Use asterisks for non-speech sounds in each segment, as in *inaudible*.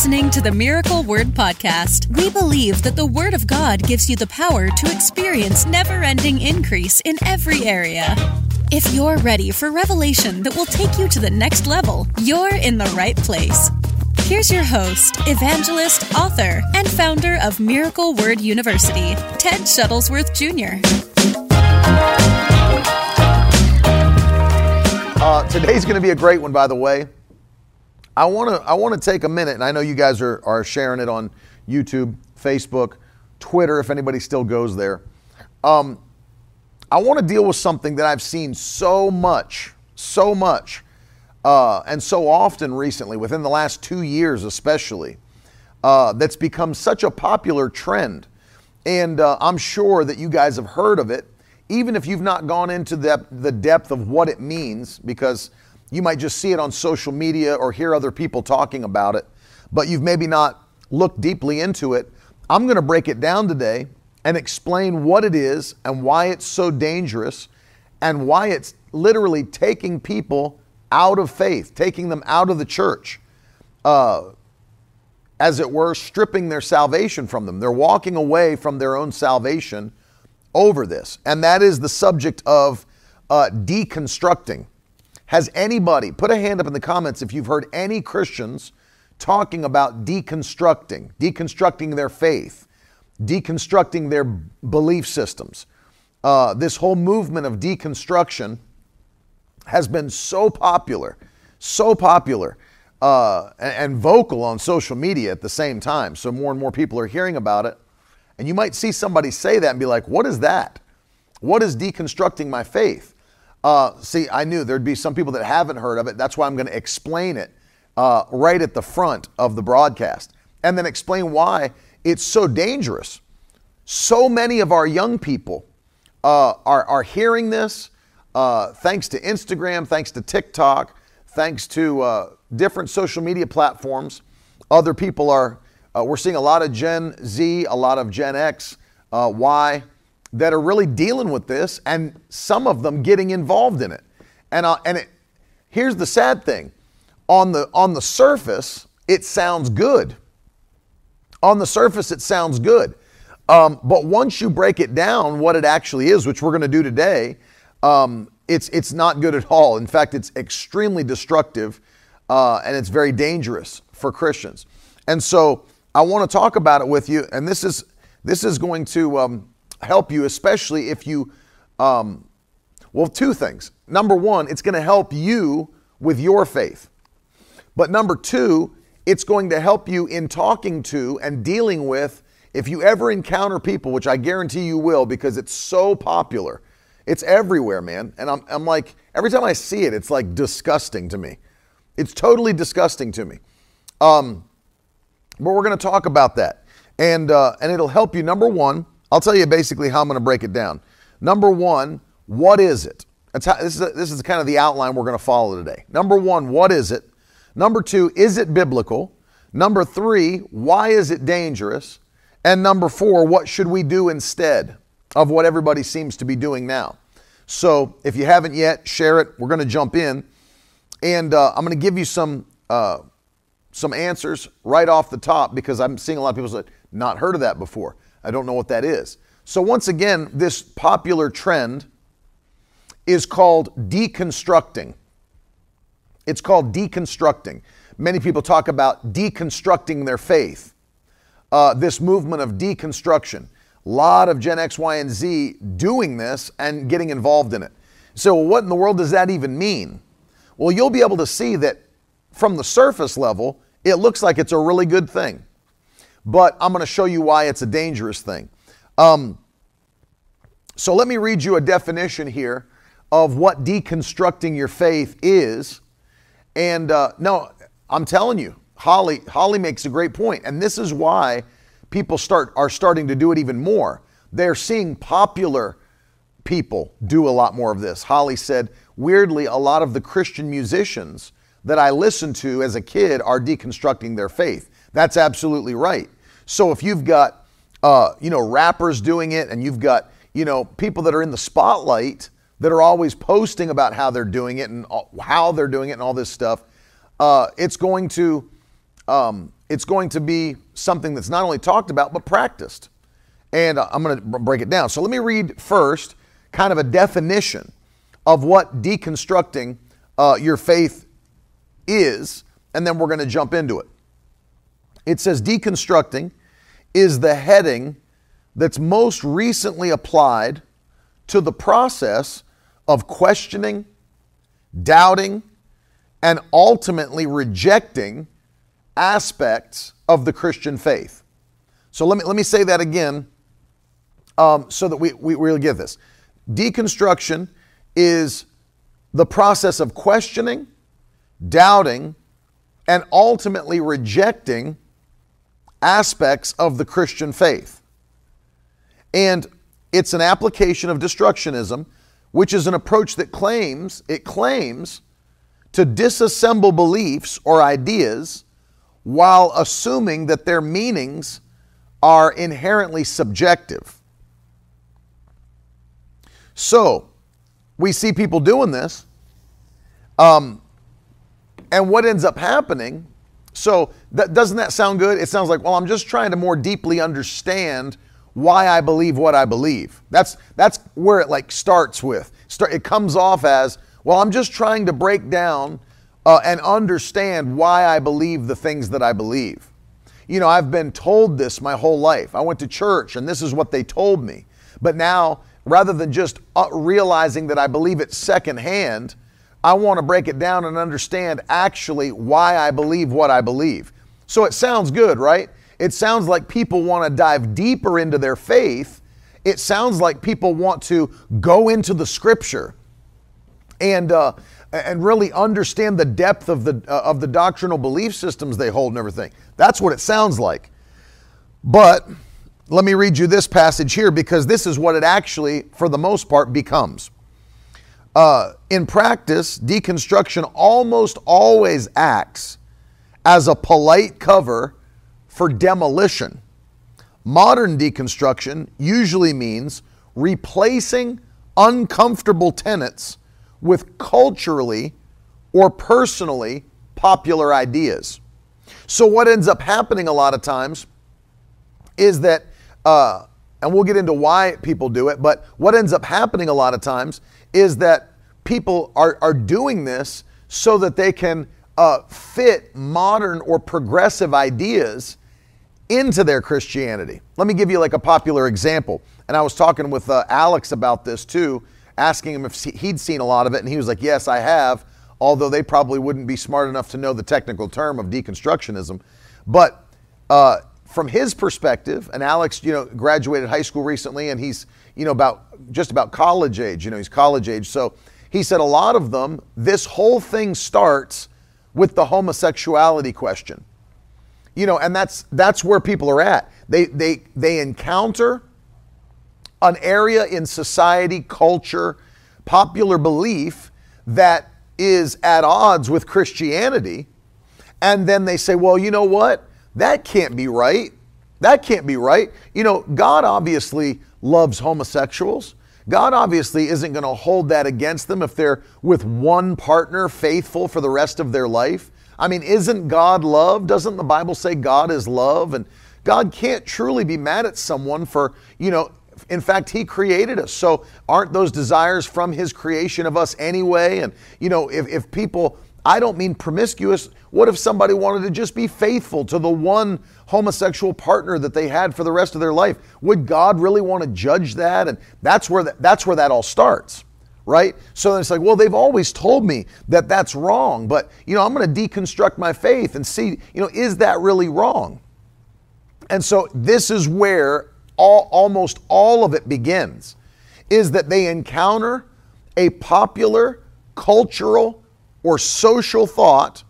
listening to the Miracle Word Podcast. We believe that the Word of God gives you the power to experience never ending increase in every area. If you're ready for revelation that will take you to the next level, you're in the right place. Here's your host, evangelist, author, and founder of Miracle Word University, Ted Shuttlesworth Jr. Uh, today's going to be a great one, by the way. I want to I want to take a minute, and I know you guys are are sharing it on YouTube, Facebook, Twitter, if anybody still goes there. Um, I want to deal with something that I've seen so much, so much, uh, and so often recently, within the last two years especially, uh, that's become such a popular trend. And uh, I'm sure that you guys have heard of it, even if you've not gone into the, the depth of what it means, because you might just see it on social media or hear other people talking about it, but you've maybe not looked deeply into it. I'm going to break it down today and explain what it is and why it's so dangerous and why it's literally taking people out of faith, taking them out of the church, uh, as it were, stripping their salvation from them. They're walking away from their own salvation over this. And that is the subject of uh, deconstructing. Has anybody, put a hand up in the comments if you've heard any Christians talking about deconstructing, deconstructing their faith, deconstructing their belief systems. Uh, this whole movement of deconstruction has been so popular, so popular, uh, and, and vocal on social media at the same time. So more and more people are hearing about it. And you might see somebody say that and be like, what is that? What is deconstructing my faith? Uh, see, I knew there'd be some people that haven't heard of it. That's why I'm going to explain it uh, right at the front of the broadcast and then explain why it's so dangerous. So many of our young people uh, are, are hearing this uh, thanks to Instagram, thanks to TikTok, thanks to uh, different social media platforms. Other people are, uh, we're seeing a lot of Gen Z, a lot of Gen X. X, Y that are really dealing with this and some of them getting involved in it. And, uh, and it, here's the sad thing on the, on the surface, it sounds good. On the surface, it sounds good. Um, but once you break it down, what it actually is, which we're going to do today, um, it's, it's not good at all. In fact, it's extremely destructive uh, and it's very dangerous for Christians. And so I want to talk about it with you. And this is, this is going to um, help you, especially if you, um, well, two things. Number one, it's going to help you with your faith. But number two, it's going to help you in talking to and dealing with, if you ever encounter people, which I guarantee you will because it's so popular. It's everywhere, man. And I'm, I'm like, every time I see it, it's like disgusting to me. It's totally disgusting to me. Um, but we're going to talk about that. And, uh, and it'll help you, number one, I'll tell you basically how I'm going to break it down. Number one, what is it? How, this, is a, this is kind of the outline we're going to follow today. Number one, what is it? Number two, is it biblical? Number three, why is it dangerous? And number four, what should we do instead of what everybody seems to be doing now? So if you haven't yet, share it. We're going to jump in. And uh, I'm going to give you some, uh, some answers right off the top because I'm seeing a lot of people say, not heard of that before. I don't know what that is. So, once again, this popular trend is called deconstructing. It's called deconstructing. Many people talk about deconstructing their faith. Uh, this movement of deconstruction. A lot of Gen X, Y, and Z doing this and getting involved in it. So, what in the world does that even mean? Well, you'll be able to see that from the surface level, it looks like it's a really good thing but I'm going to show you why it's a dangerous thing. Um, so let me read you a definition here of what deconstructing your faith is. And uh, no, I'm telling you, Holly, Holly makes a great point, and this is why people start are starting to do it even more. They're seeing popular people do a lot more of this. Holly said, weirdly, a lot of the Christian musicians that I listened to as a kid are deconstructing their faith. That's absolutely right. So if you've got, uh, you know, rappers doing it and you've got, you know, people that are in the spotlight that are always posting about how they're doing it and how they're doing it and all this stuff, uh, it's going to, um, it's going to be something that's not only talked about but practiced. And uh, I'm going to break it down. So let me read first kind of a definition of what deconstructing uh, your faith is, and then we're going to jump into it. It says deconstructing is the heading that's most recently applied to the process of questioning, doubting, and ultimately rejecting aspects of the Christian faith. So let me, let me say that again um, so that we, we really get this. Deconstruction is the process of questioning, doubting, and ultimately rejecting aspects of the Christian faith. And it's an application of deconstructionism, which is an approach that claims, it claims to disassemble beliefs or ideas while assuming that their meanings are inherently subjective. So, we see people doing this. Um, and what ends up happening, so that, doesn't that sound good? It sounds like, well, I'm just trying to more deeply understand why I believe what I believe. That's, that's where it like starts with. Start, it comes off as, well, I'm just trying to break down uh, and understand why I believe the things that I believe. You know, I've been told this my whole life. I went to church and this is what they told me. But now, rather than just uh, realizing that I believe it secondhand, I want to break it down and understand actually why I believe what I believe. So it sounds good, right? It sounds like people want to dive deeper into their faith. It sounds like people want to go into the scripture and uh, and really understand the depth of the uh, of the doctrinal belief systems they hold and everything. That's what it sounds like. But let me read you this passage here because this is what it actually, for the most part, becomes. Uh, in practice, deconstruction almost always acts as a polite cover for demolition. Modern deconstruction usually means replacing uncomfortable tenets with culturally or personally popular ideas. So, what ends up happening a lot of times is that, uh, and we'll get into why people do it, but what ends up happening a lot of times is that people are, are doing this so that they can uh, fit modern or progressive ideas into their Christianity. Let me give you like a popular example. And I was talking with uh, Alex about this too asking him if he'd seen a lot of it, and he was like, Yes, I have, although they probably wouldn't be smart enough to know the technical term of deconstructionism. But uh, from his perspective, and Alex, you know, graduated high school recently, and he's, you know, about just about college age. You know, he's college age. So he said a lot of them, this whole thing starts with the homosexuality question. You know, and that's that's where people are at. They they they encounter an area in society, culture, popular belief that is at odds with Christianity. And then they say, well, you know what? That can't be right. That can't be right. You know, God obviously loves homosexuals. God obviously isn't going to hold that against them if they're with one partner faithful for the rest of their life. I mean, isn't God love? Doesn't the Bible say God is love? And God can't truly be mad at someone for, you know, in fact, He created us. So aren't those desires from His creation of us anyway? And, you know, if, if people, I don't mean promiscuous, what if somebody wanted to just be faithful to the one homosexual partner that they had for the rest of their life? Would God really want to judge that? And that's where that, that's where that all starts right? So then it's like, well, they've always told me that that's wrong, but you know, I'm going to deconstruct my faith and see, you know, is that really wrong? And so this is where all, almost all of it begins is that they encounter a popular cultural or social thought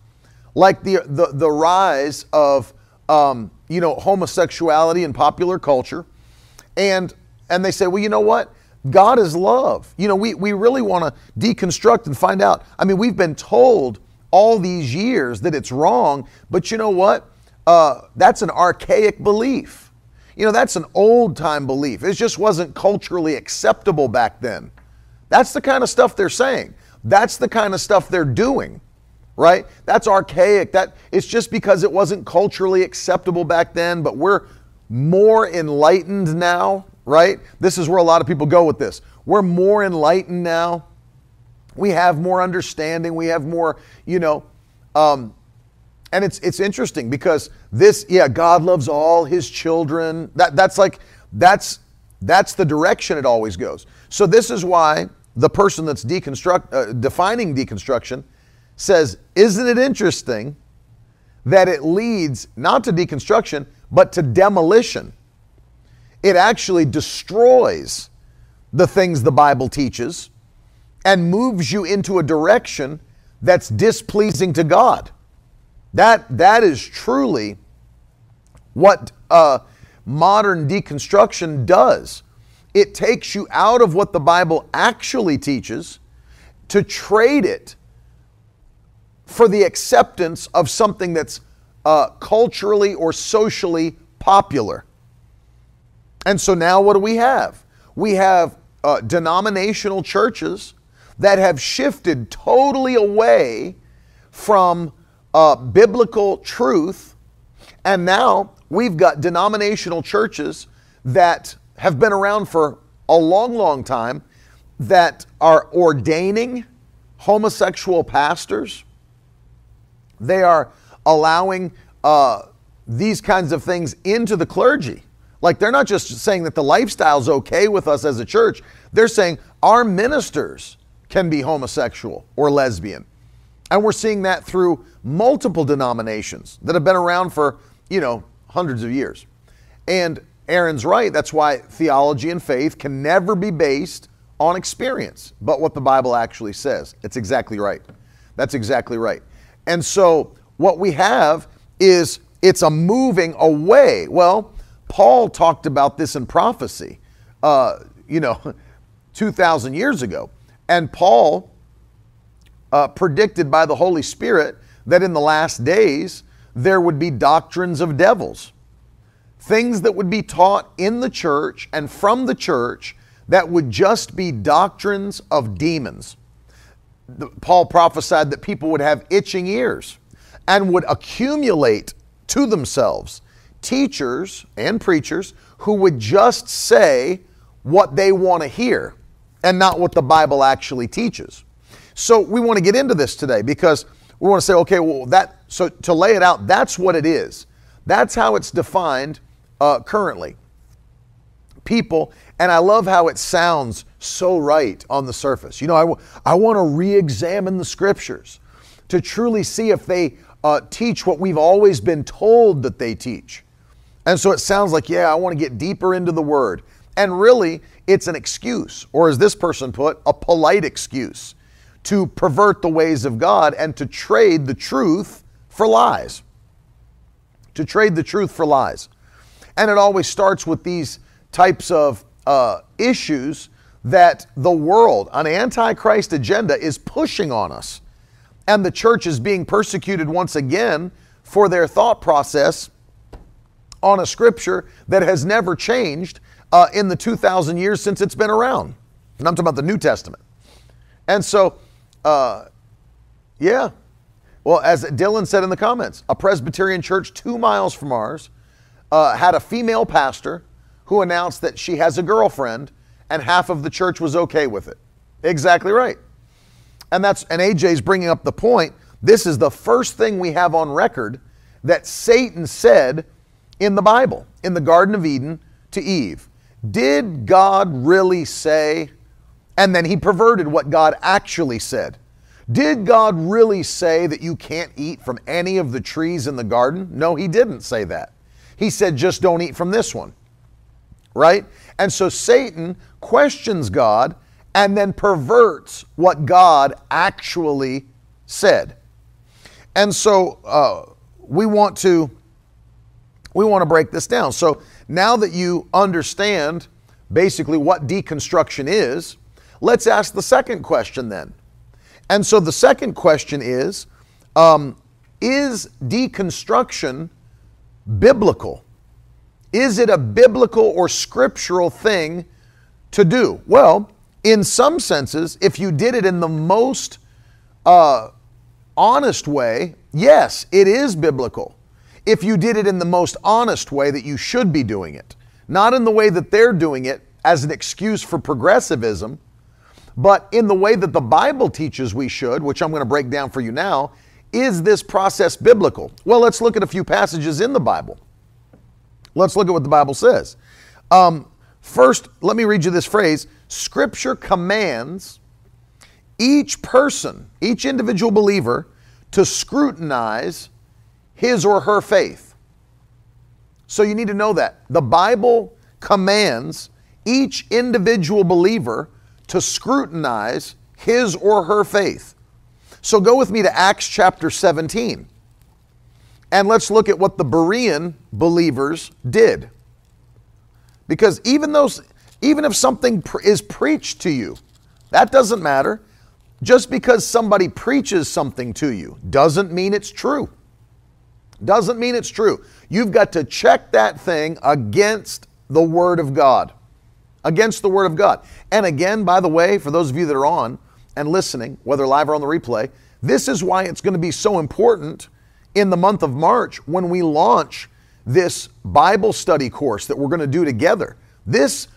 like the, the, the rise of um, you know homosexuality in popular culture and and they say well you know what god is love you know we, we really want to deconstruct and find out i mean we've been told all these years that it's wrong but you know what uh, that's an archaic belief you know, that's an old time belief. It just wasn't culturally acceptable back then. That's the kind of stuff they're saying. That's the kind of stuff they're doing. right? That's archaic. That it's just because it wasn't culturally acceptable back then, but we're more enlightened now, right? This is where a lot of people go with this. We're more enlightened now. We have more understanding. We have more, you know, um, and it's it's interesting because this, yeah, God loves all His children. That that's like that's that's the direction it always goes. So this is why the person that's deconstruct uh, defining deconstruction says, "Isn't it interesting that it leads not to deconstruction but to demolition? It actually destroys the things the Bible teaches and moves you into a direction that's displeasing to God." That that is truly what uh, modern deconstruction does. It takes you out of what the Bible actually teaches to trade it for the acceptance of something that's uh, culturally or socially popular. And so now what do we have? We have uh, denominational churches that have shifted totally away from uh, biblical truth, and now we've got denominational churches that have been around for a long, long time that are ordaining homosexual pastors. They are allowing uh, these kinds of things into the clergy. Like they're not just saying that the lifestyle's okay with us as a church, they're saying our ministers can be homosexual or lesbian. And we're seeing that through multiple denominations that have been around for, you know, hundreds of years. And Aaron's right. That's why theology and faith can never be based on experience, but what the Bible actually says. It's exactly right. That's exactly right. And so what we have is it's a moving away. Well, Paul talked about this in prophecy, uh, you know, *laughs* 2,000 years ago. And Paul uh, predicted by the Holy Spirit that in the last days there would be doctrines of devils, things that would be taught in the church and from the church that would just be doctrines of demons. The, Paul prophesied that people would have itching ears and would accumulate to themselves teachers and preachers who would just say what they want to hear and not what the Bible actually teaches. So we want to get into this today because we want to say, okay, well, that, so to lay it out, that's what it is. That's how it's defined uh, currently. People, and I love how it sounds so right on the surface. You know, I, w- I want to re examine the scriptures to truly see if they uh, teach what we've always been told that they teach. And so it sounds like, yeah, I want to get deeper into the word. And really, it's an excuse, or as this person put, a polite excuse to pervert the ways of God and to trade the truth for lies. To trade the truth for lies. And it always starts with these types of uh, issues that the world, an antichrist agenda, is pushing on us. And the church is being persecuted once again for their thought process on a scripture that has never changed uh, in the 2,000 years since it's been around. And I'm talking about the New Testament. And so uh, yeah. Well, as Dylan said in the comments, a Presbyterian church two miles from ours uh, had a female pastor who announced that she has a girlfriend, and half of the church was okay with it. Exactly right. And that's and AJ's bringing up the point. This is the first thing we have on record that Satan said in the Bible, in the Garden of Eden to Eve. Did God really say and then he perverted what God actually said. Did God really say that you can't eat from any of the trees in the garden? No, he didn't say that. He said, just don't eat from this one. Right? And so Satan questions God and then perverts what God actually said. And so uh, we want to we want to break this down. So now that you understand basically what deconstruction is, Let's ask the second question then. And so the second question is um, Is deconstruction biblical? Is it a biblical or scriptural thing to do? Well, in some senses, if you did it in the most uh, honest way, yes, it is biblical. If you did it in the most honest way that you should be doing it, not in the way that they're doing it as an excuse for progressivism, but in the way that the Bible teaches we should, which I'm going to break down for you now, is this process biblical? Well, let's look at a few passages in the Bible. Let's look at what the Bible says. Um, first, let me read you this phrase Scripture commands each person, each individual believer, to scrutinize his or her faith. So you need to know that. The Bible commands each individual believer to scrutinize his or her faith. So go with me to Acts chapter 17. And let's look at what the Berean believers did. Because even those even if something is preached to you, that doesn't matter. Just because somebody preaches something to you doesn't mean it's true. Doesn't mean it's true. You've got to check that thing against the Word of God. Against the Word of God. And again, by the way, for those of you that are on and listening, whether live or on the replay, this is why it's going to be so important in the month of March when we launch this Bible study course that we're going to do together. This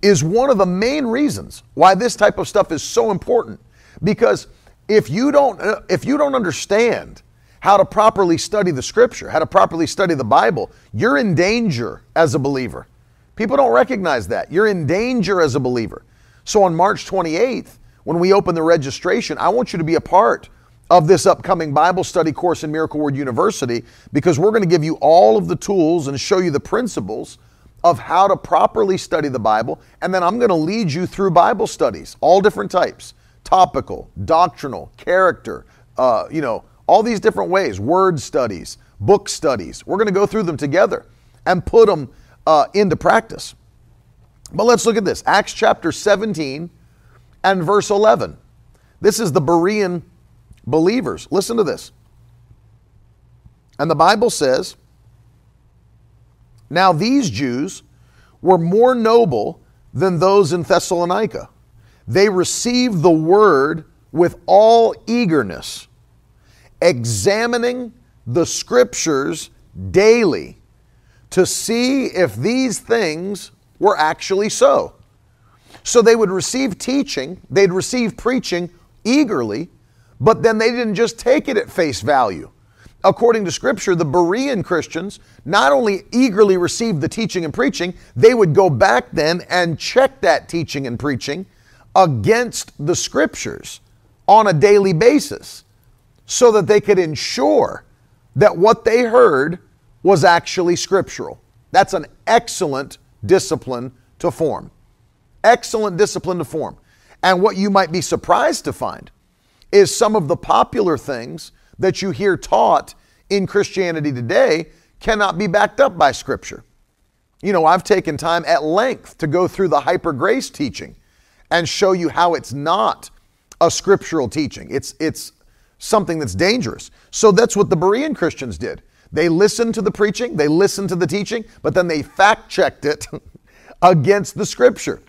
is one of the main reasons why this type of stuff is so important because if you don't uh, if you don't understand how to properly study the scripture, how to properly study the Bible, you're in danger as a believer. People don't recognize that. You're in danger as a believer. So on March 28th, when we open the registration, I want you to be a part of this upcoming Bible study course in Miracle Word University because we're going to give you all of the tools and show you the principles of how to properly study the Bible. And then I'm going to lead you through Bible studies, all different types topical, doctrinal, character, uh, you know, all these different ways, word studies, book studies. We're going to go through them together and put them uh, into practice. But let's look at this Acts chapter 17 and verse 11. This is the Berean believers. Listen to this. And the Bible says, Now these Jews were more noble than those in Thessalonica. They received the word with all eagerness, examining the scriptures daily to see if these things were actually so. So they would receive teaching, they'd receive preaching eagerly, but then they didn't just take it at face value. According to Scripture, the Berean Christians not only eagerly received the teaching and preaching, they would go back then and check that teaching and preaching against the Scriptures on a daily basis so that they could ensure that what they heard was actually scriptural. That's an excellent discipline to form. Excellent discipline to form. And what you might be surprised to find is some of the popular things that you hear taught in Christianity today cannot be backed up by Scripture. You know, I've taken time at length to go through the hyper grace teaching and show you how it's not a scriptural teaching. It's, it's something that's dangerous. So that's what the Berean Christians did. They listened to the preaching, they listened to the teaching, but then they fact checked it *laughs* against the scripture.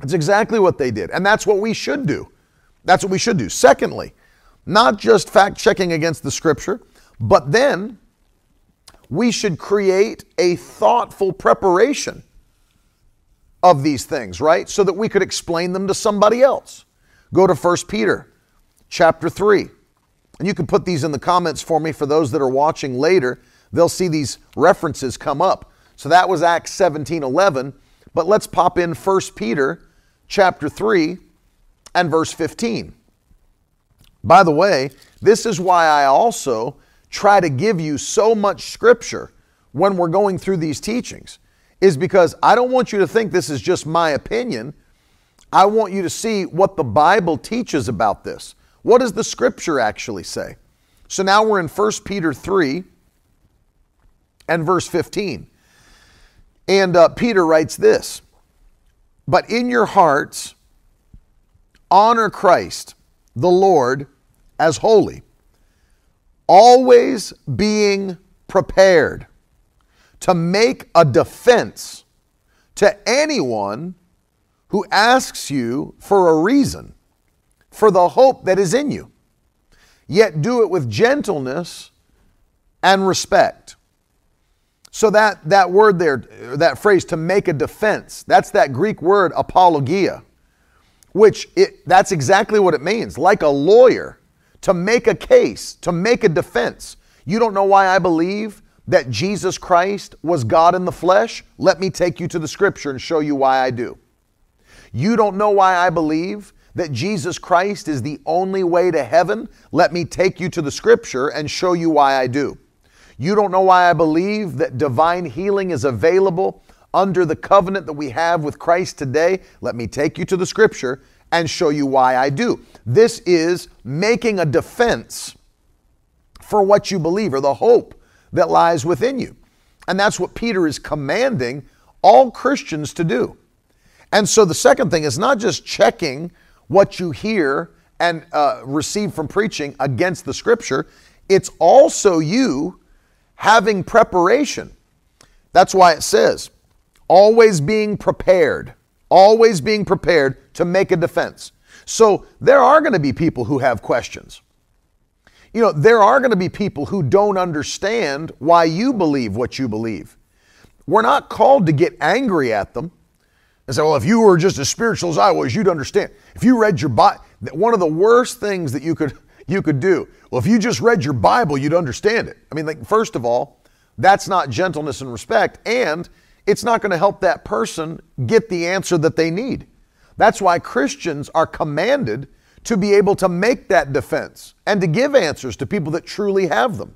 That's exactly what they did. And that's what we should do. That's what we should do. Secondly, not just fact checking against the scripture, but then we should create a thoughtful preparation of these things, right? So that we could explain them to somebody else. Go to 1 Peter chapter 3. And you can put these in the comments for me for those that are watching later. They'll see these references come up. So that was Acts 17 11. But let's pop in 1 Peter chapter 3 and verse 15. By the way, this is why I also try to give you so much scripture when we're going through these teachings, is because I don't want you to think this is just my opinion. I want you to see what the Bible teaches about this. What does the scripture actually say? So now we're in 1 Peter 3 and verse 15. And uh, Peter writes this But in your hearts, honor Christ, the Lord, as holy, always being prepared to make a defense to anyone who asks you for a reason for the hope that is in you. yet do it with gentleness and respect. So that, that word there, that phrase to make a defense, that's that Greek word apologia, which it, that's exactly what it means. Like a lawyer, to make a case, to make a defense. You don't know why I believe that Jesus Christ was God in the flesh? Let me take you to the scripture and show you why I do. You don't know why I believe that Jesus Christ is the only way to heaven? Let me take you to the scripture and show you why I do. You don't know why I believe that divine healing is available under the covenant that we have with Christ today? Let me take you to the scripture and show you why I do. This is making a defense for what you believe or the hope that lies within you. And that's what Peter is commanding all Christians to do. And so the second thing is not just checking what you hear and uh, receive from preaching against the scripture, it's also you having preparation. That's why it says, always being prepared, always being prepared to make a defense. So there are going to be people who have questions. You know, there are going to be people who don't understand why you believe what you believe. We're not called to get angry at them and say, well, if you were just as spiritual as I was, you'd understand. If you read your Bible, one of the worst things that you could you could do. Well, if you just read your Bible, you'd understand it. I mean, like, first of all, that's not gentleness and respect, and it's not going to help that person get the answer that they need. That's why Christians are commanded to be able to make that defense and to give answers to people that truly have them.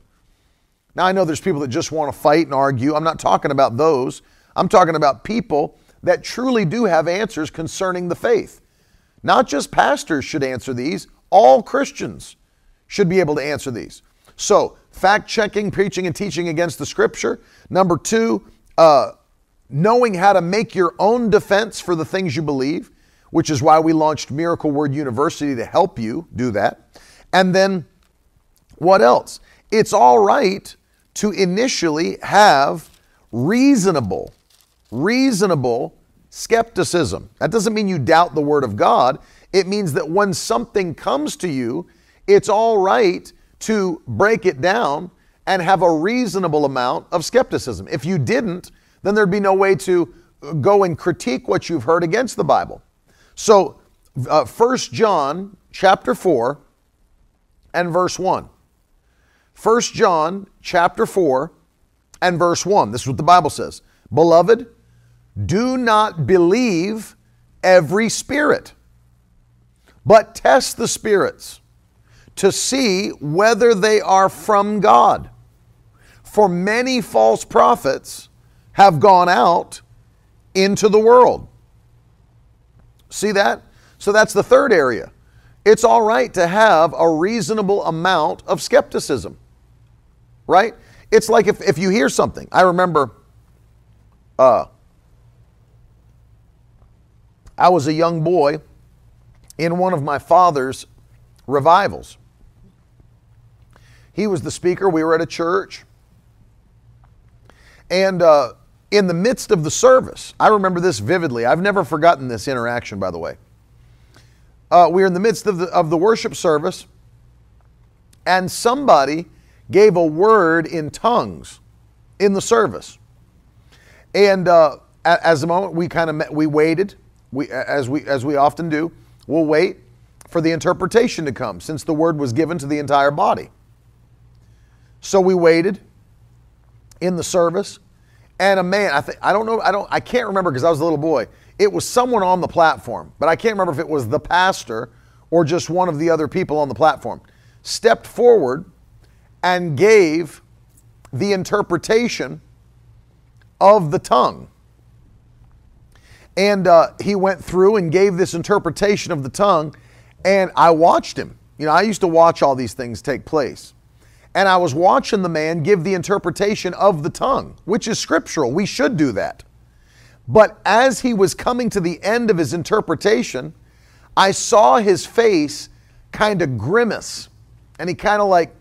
Now, I know there's people that just want to fight and argue. I'm not talking about those. I'm talking about people that truly do have answers concerning the faith. Not just pastors should answer these, all Christians should be able to answer these. So, fact checking, preaching, and teaching against the scripture. Number two, uh, knowing how to make your own defense for the things you believe, which is why we launched Miracle Word University to help you do that. And then, what else? It's all right to initially have reasonable, reasonable skepticism. That doesn't mean you doubt the Word of God. It means that when something comes to you it's all right to break it down and have a reasonable amount of skepticism. If you didn't, then there'd be no way to go and critique what you've heard against the Bible. So, uh, 1 John chapter 4 and verse 1. 1 John chapter 4 and verse 1. This is what the Bible says. Beloved, do not believe every spirit, but test the spirits to see whether they are from God. For many false prophets have gone out into the world. See that? So that's the third area. It's all right to have a reasonable amount of skepticism, right? It's like if, if you hear something. I remember uh, I was a young boy in one of my father's revivals. He was the speaker. We were at a church. And uh, in the midst of the service, I remember this vividly. I've never forgotten this interaction, by the way. Uh, we were in the midst of the, of the worship service, and somebody gave a word in tongues in the service. And uh, as a moment, we kind of we waited. We as we as we often do, we'll wait for the interpretation to come, since the word was given to the entire body. So we waited in the service, and a man, I think I don't know, I don't I can't remember because I was a little boy. It was someone on the platform, but I can't remember if it was the pastor or just one of the other people on the platform. Stepped forward and gave the interpretation of the tongue. And uh, he went through and gave this interpretation of the tongue, and I watched him. You know, I used to watch all these things take place and I was watching the man give the interpretation of the tongue, which is scriptural. We should do that. But as he was coming to the end of his interpretation, I saw his face kind of grimace. And he kind of like,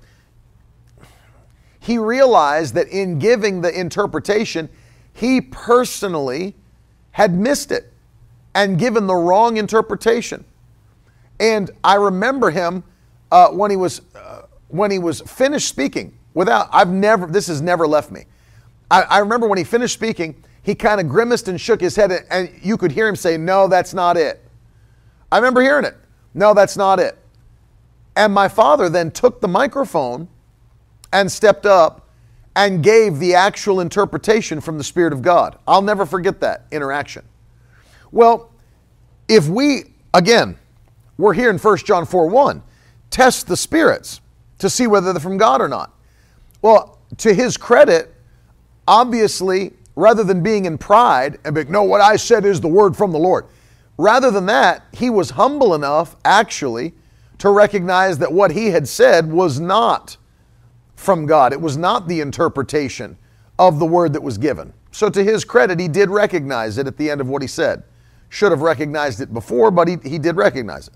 he realized that in giving the interpretation, he personally had missed it and given the wrong interpretation. And I remember him uh, when he was uh, when he was finished speaking, without, I've never, this has never left me. I, I remember when he finished speaking, he kind of grimaced and shook his head, and you could hear him say, No, that's not it. I remember hearing it. No, that's not it. And my father then took the microphone and stepped up and gave the actual interpretation from the Spirit of God. I'll never forget that interaction. Well, if we, again, we're here in 1 John 4 1, test the spirits to see whether they're from God or not. Well, to his credit, obviously, rather than being in pride and being, no, what I said is the word from the Lord, rather than that, he was humble enough, actually, to recognize that what he had said was not from God. It was not the interpretation of the word that was given. So, to his credit, he did recognize it at the end of what he said. Should have recognized it before, but he, he did recognize it.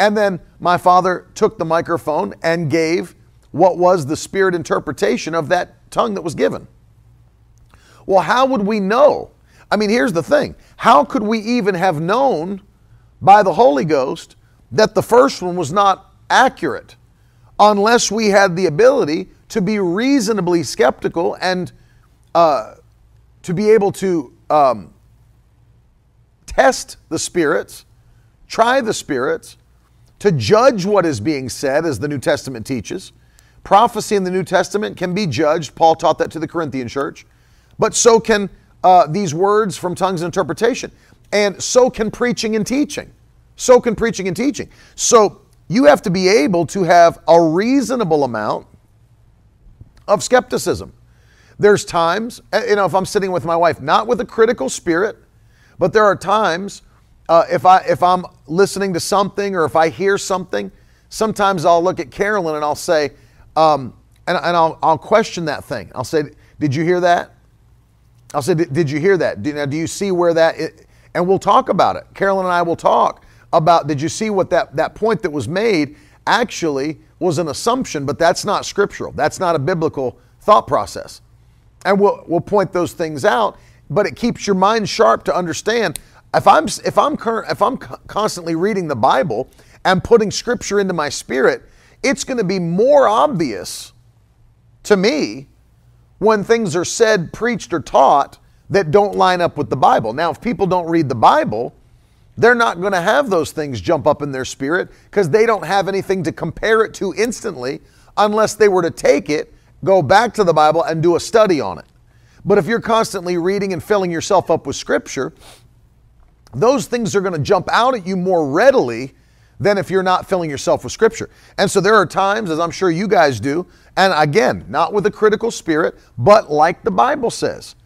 And then my father took the microphone and gave what was the spirit interpretation of that tongue that was given. Well, how would we know? I mean, here's the thing how could we even have known by the Holy Ghost that the first one was not accurate unless we had the ability to be reasonably skeptical and uh, to be able to um, test the spirits, try the spirits, to judge what is being said, as the New Testament teaches. Prophecy in the New Testament can be judged. Paul taught that to the Corinthian church. But so can uh, these words from tongues and interpretation. And so can preaching and teaching. So can preaching and teaching. So you have to be able to have a reasonable amount of skepticism. There's times, uh, you know, if I'm sitting with my wife, not with a critical spirit, but there are times uh, if I if I'm listening to something or if I hear something, sometimes I'll look at Carolyn and I'll say, um, and, and I'll I'll question that thing. I'll say, "Did you hear that?" I'll say, "Did you hear that? Do, now, do you see where that?" Is? And we'll talk about it. Carolyn and I will talk about. Did you see what that that point that was made actually was an assumption, but that's not scriptural. That's not a biblical thought process. And we'll we'll point those things out but it keeps your mind sharp to understand if I'm if I'm current if I'm constantly reading the Bible and putting scripture into my spirit, it's going to be more obvious to me when things are said, preached or taught that don't line up with the Bible. Now, if people don't read the Bible, they're not going to have those things jump up in their spirit because they don't have anything to compare it to instantly unless they were to take it, go back to the Bible and do a study on it. But if you're constantly reading and filling yourself up with Scripture, those things are going to jump out at you more readily than if you're not filling yourself with Scripture. And so there are times, as I'm sure you guys do, and again, not with a critical spirit, but like the Bible says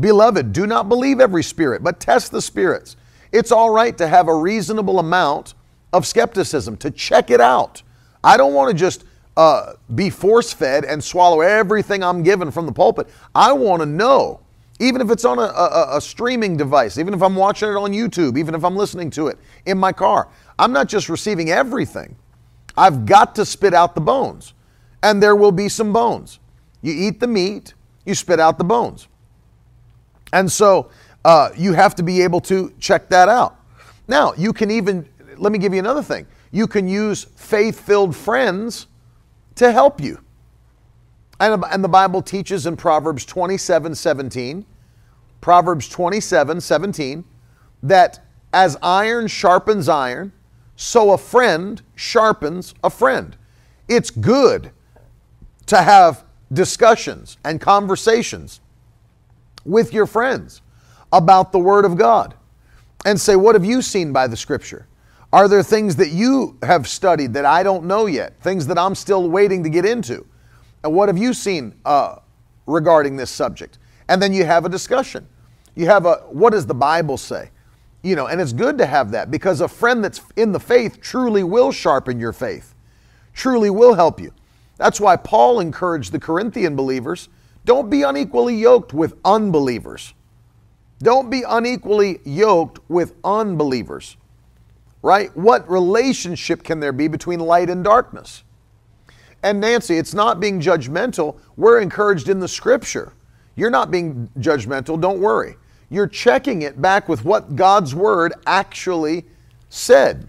Beloved, do not believe every spirit, but test the spirits. It's all right to have a reasonable amount of skepticism, to check it out. I don't want to just uh, be force fed and swallow everything I'm given from the pulpit. I want to know, even if it's on a, a, a, streaming device, even if I'm watching it on YouTube, even if I'm listening to it in my car, I'm not just receiving everything. I've got to spit out the bones. And there will be some bones. You eat the meat, you spit out the bones. And so uh, you have to be able to check that out. Now, you can even, let me give you another thing. You can use faith filled friends to help you. And, and the Bible teaches in Proverbs 27 17, Proverbs 27 17, that as iron sharpens iron, so a friend sharpens a friend. It's good to have discussions and conversations with your friends about the Word of God and say, What have you seen by the Scripture? Are there things that you have studied that I don't know yet? Things that I'm still waiting to get into? And what have you seen uh, regarding this subject? And then you have a discussion. You have a, what does the Bible say? You know, and it's good to have that because a friend that's in the faith truly will sharpen your faith, truly will help you. That's why Paul encouraged the Corinthian believers don't be unequally yoked with unbelievers. Don't be unequally yoked with unbelievers right? What relationship can there be between light and darkness? And Nancy, it's not being judgmental. We're encouraged in the scripture. You're not being judgmental, don't worry. You're checking it back with what God's word actually said.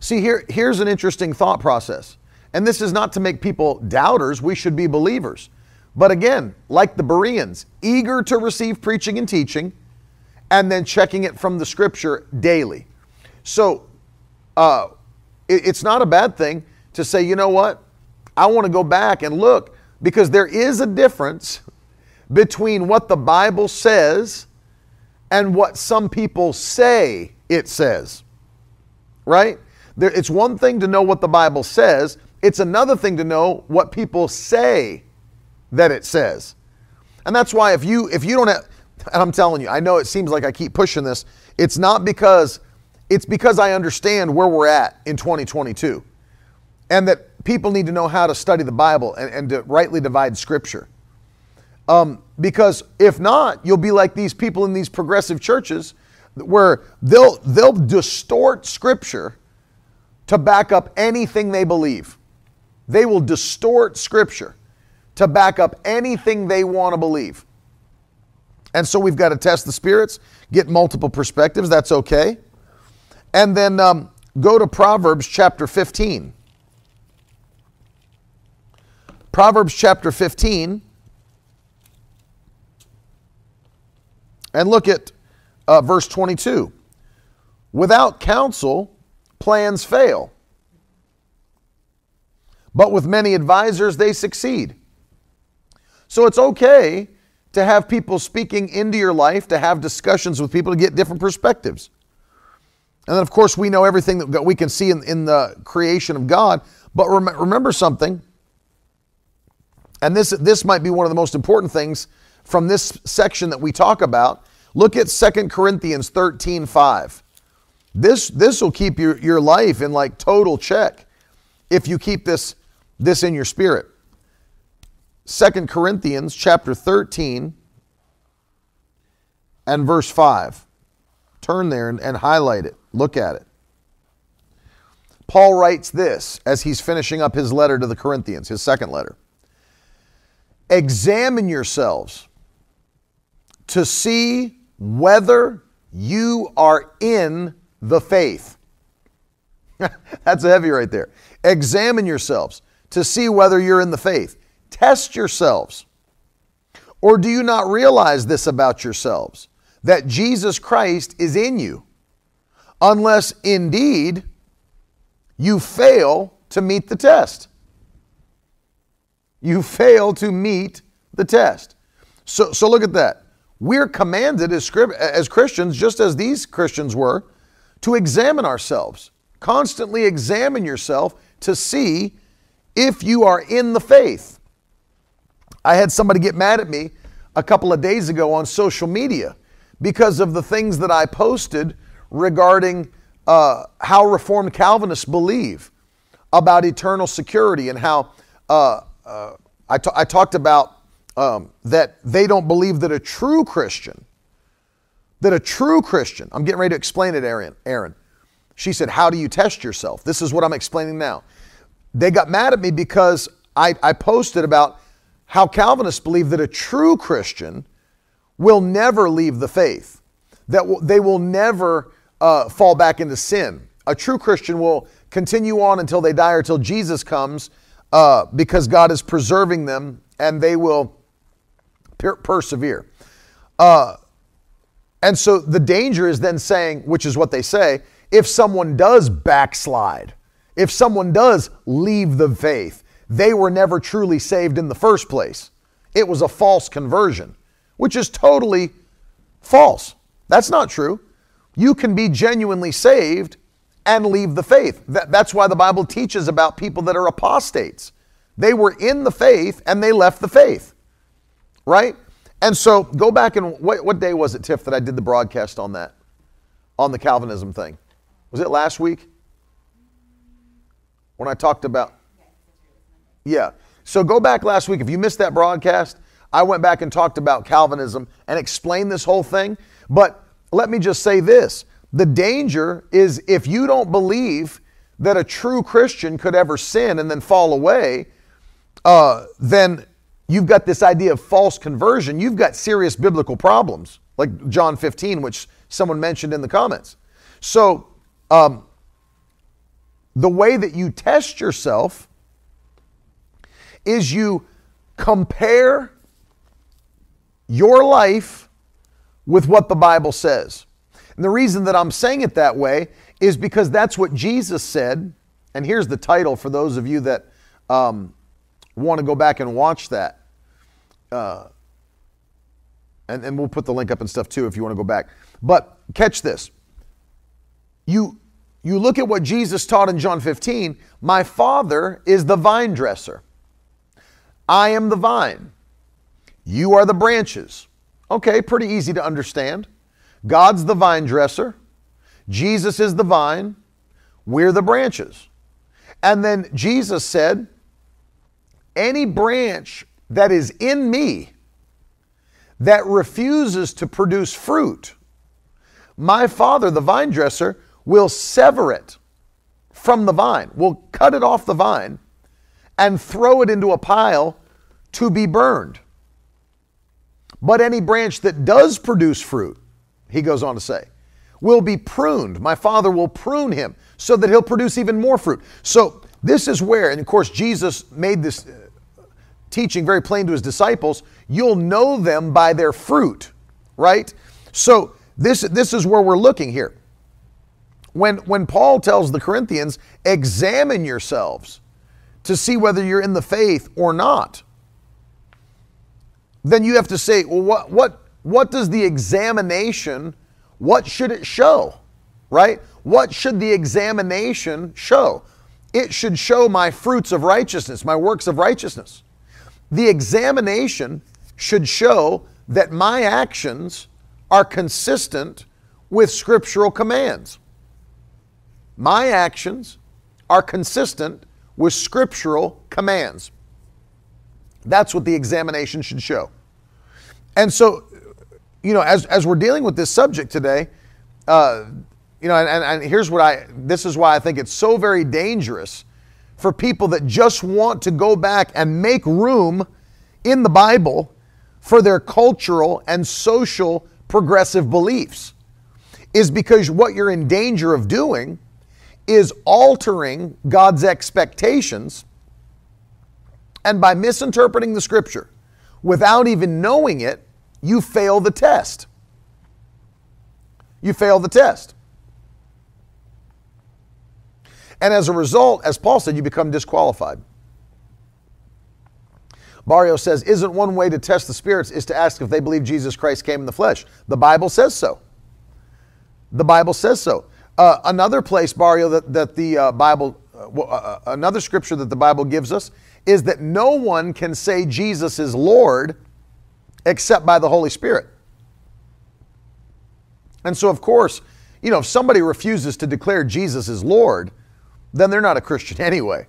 See, here, here's an interesting thought process. And this is not to make people doubters, we should be believers. But again, like the Bereans, eager to receive preaching and teaching, and then checking it from the scripture daily. So uh, it, it's not a bad thing to say, you know what? I want to go back and look because there is a difference between what the Bible says and what some people say it says. Right? There, it's one thing to know what the Bible says, it's another thing to know what people say that it says. And that's why if you if you don't have and I'm telling you, I know it seems like I keep pushing this. It's not because it's because I understand where we're at in 2022. And that people need to know how to study the Bible and, and to rightly divide scripture. Um, because if not, you'll be like these people in these progressive churches where they'll they'll distort scripture to back up anything they believe. They will distort scripture to back up anything they want to believe. And so we've got to test the spirits, get multiple perspectives. That's okay. And then um, go to Proverbs chapter 15. Proverbs chapter 15. And look at uh, verse 22. Without counsel, plans fail. But with many advisors, they succeed. So it's okay to have people speaking into your life, to have discussions with people to get different perspectives. And then, of course, we know everything that we can see in, in the creation of God. But rem- remember something, and this, this might be one of the most important things from this section that we talk about. Look at 2 Corinthians 13 5. This, this will keep your, your life in like total check if you keep this, this in your spirit. 2 Corinthians chapter 13 and verse 5. Turn there and, and highlight it. Look at it. Paul writes this as he's finishing up his letter to the Corinthians, his second letter. Examine yourselves to see whether you are in the faith. *laughs* That's heavy right there. Examine yourselves to see whether you're in the faith. Test yourselves. Or do you not realize this about yourselves? That Jesus Christ is in you, unless indeed you fail to meet the test. You fail to meet the test. So, so look at that. We're commanded as, as Christians, just as these Christians were, to examine ourselves. Constantly examine yourself to see if you are in the faith. I had somebody get mad at me a couple of days ago on social media because of the things that I posted regarding uh, how Reformed Calvinists believe about eternal security and how uh, uh, I, t- I talked about um, that they don't believe that a true Christian, that a true Christian, I'm getting ready to explain it, Aaron. Aaron. She said, How do you test yourself? This is what I'm explaining now. They got mad at me because I, I posted about how Calvinists believe that a true Christian will never leave the faith, that they will never uh, fall back into sin. A true Christian will continue on until they die or till Jesus comes uh, because God is preserving them and they will per- persevere. Uh, and so the danger is then saying, which is what they say, if someone does backslide, if someone does leave the faith, they were never truly saved in the first place. It was a false conversion, which is totally false. That's not true. You can be genuinely saved and leave the faith. that's why the Bible teaches about people that are apostates. They were in the faith and they left the faith, right? And so go back and what, what day was it, Tiff, that I did the broadcast on that, on the Calvinism thing? Was it last week? When I talked about, yeah. So go back last week. If you missed that broadcast, I went back and talked about Calvinism and explained this whole thing. But let me just say this the danger is if you don't believe that a true Christian could ever sin and then fall away, uh, then you've got this idea of false conversion. You've got serious biblical problems, like John 15, which someone mentioned in the comments. So, um, the way that you test yourself is you compare your life with what the Bible says. And the reason that I'm saying it that way is because that's what Jesus said. And here's the title for those of you that um, want to go back and watch that. Uh, and, and we'll put the link up and stuff too if you want to go back. But catch this. You, you look at what Jesus taught in John 15 My Father is the vine dresser. I am the vine. You are the branches. Okay, pretty easy to understand. God's the vine dresser. Jesus is the vine. We're the branches. And then Jesus said, Any branch that is in me that refuses to produce fruit, my Father, the vine dresser, will sever it from the vine, will cut it off the vine and throw it into a pile to be burned. But any branch that does produce fruit, he goes on to say, will be pruned. My Father will prune him so that he'll produce even more fruit. So, this is where, and of course, Jesus made this uh, teaching very plain to his disciples you'll know them by their fruit, right? So, this, this is where we're looking here. When, when Paul tells the Corinthians, examine yourselves to see whether you're in the faith or not, then you have to say, well, what, what, what does the examination, what should it show? Right? What should the examination show? It should show my fruits of righteousness, my works of righteousness. The examination should show that my actions are consistent with scriptural commands. My actions are consistent with scriptural commands. That's what the examination should show. And so, you know, as, as we're dealing with this subject today, uh, you know, and, and here's what I, this is why I think it's so very dangerous for people that just want to go back and make room in the Bible for their cultural and social progressive beliefs is because what you're in danger of doing is altering God's expectations. And by misinterpreting the scripture without even knowing it, you fail the test. You fail the test. And as a result, as Paul said, you become disqualified. Barrio says, Isn't one way to test the spirits is to ask if they believe Jesus Christ came in the flesh? The Bible says so. The Bible says so. Uh, another place, Barrio, that, that the uh, Bible, uh, uh, another scripture that the Bible gives us is that no one can say Jesus is Lord except by the Holy Spirit. And so, of course, you know, if somebody refuses to declare Jesus is Lord, then they're not a Christian *laughs* anyway.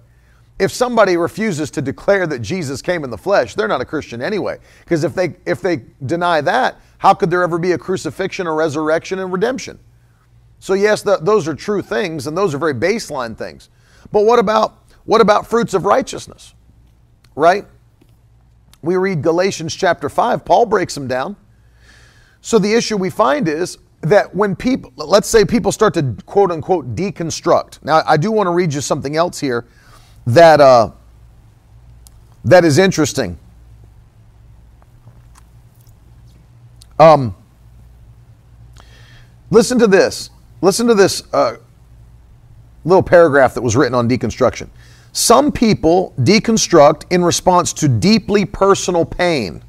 If somebody refuses to declare that Jesus came in the flesh, they're not a Christian anyway. Because if they if they deny that, how could there ever be a crucifixion, a resurrection, and redemption? So yes, the, those are true things, and those are very baseline things. But what about what about fruits of righteousness? Right? We read Galatians chapter 5, Paul breaks them down. So the issue we find is that when people, let's say people start to quote unquote deconstruct. Now, I do want to read you something else here that, uh, that is interesting. Um, listen to this. Listen to this uh, little paragraph that was written on deconstruction. Some people deconstruct in response to deeply personal pain.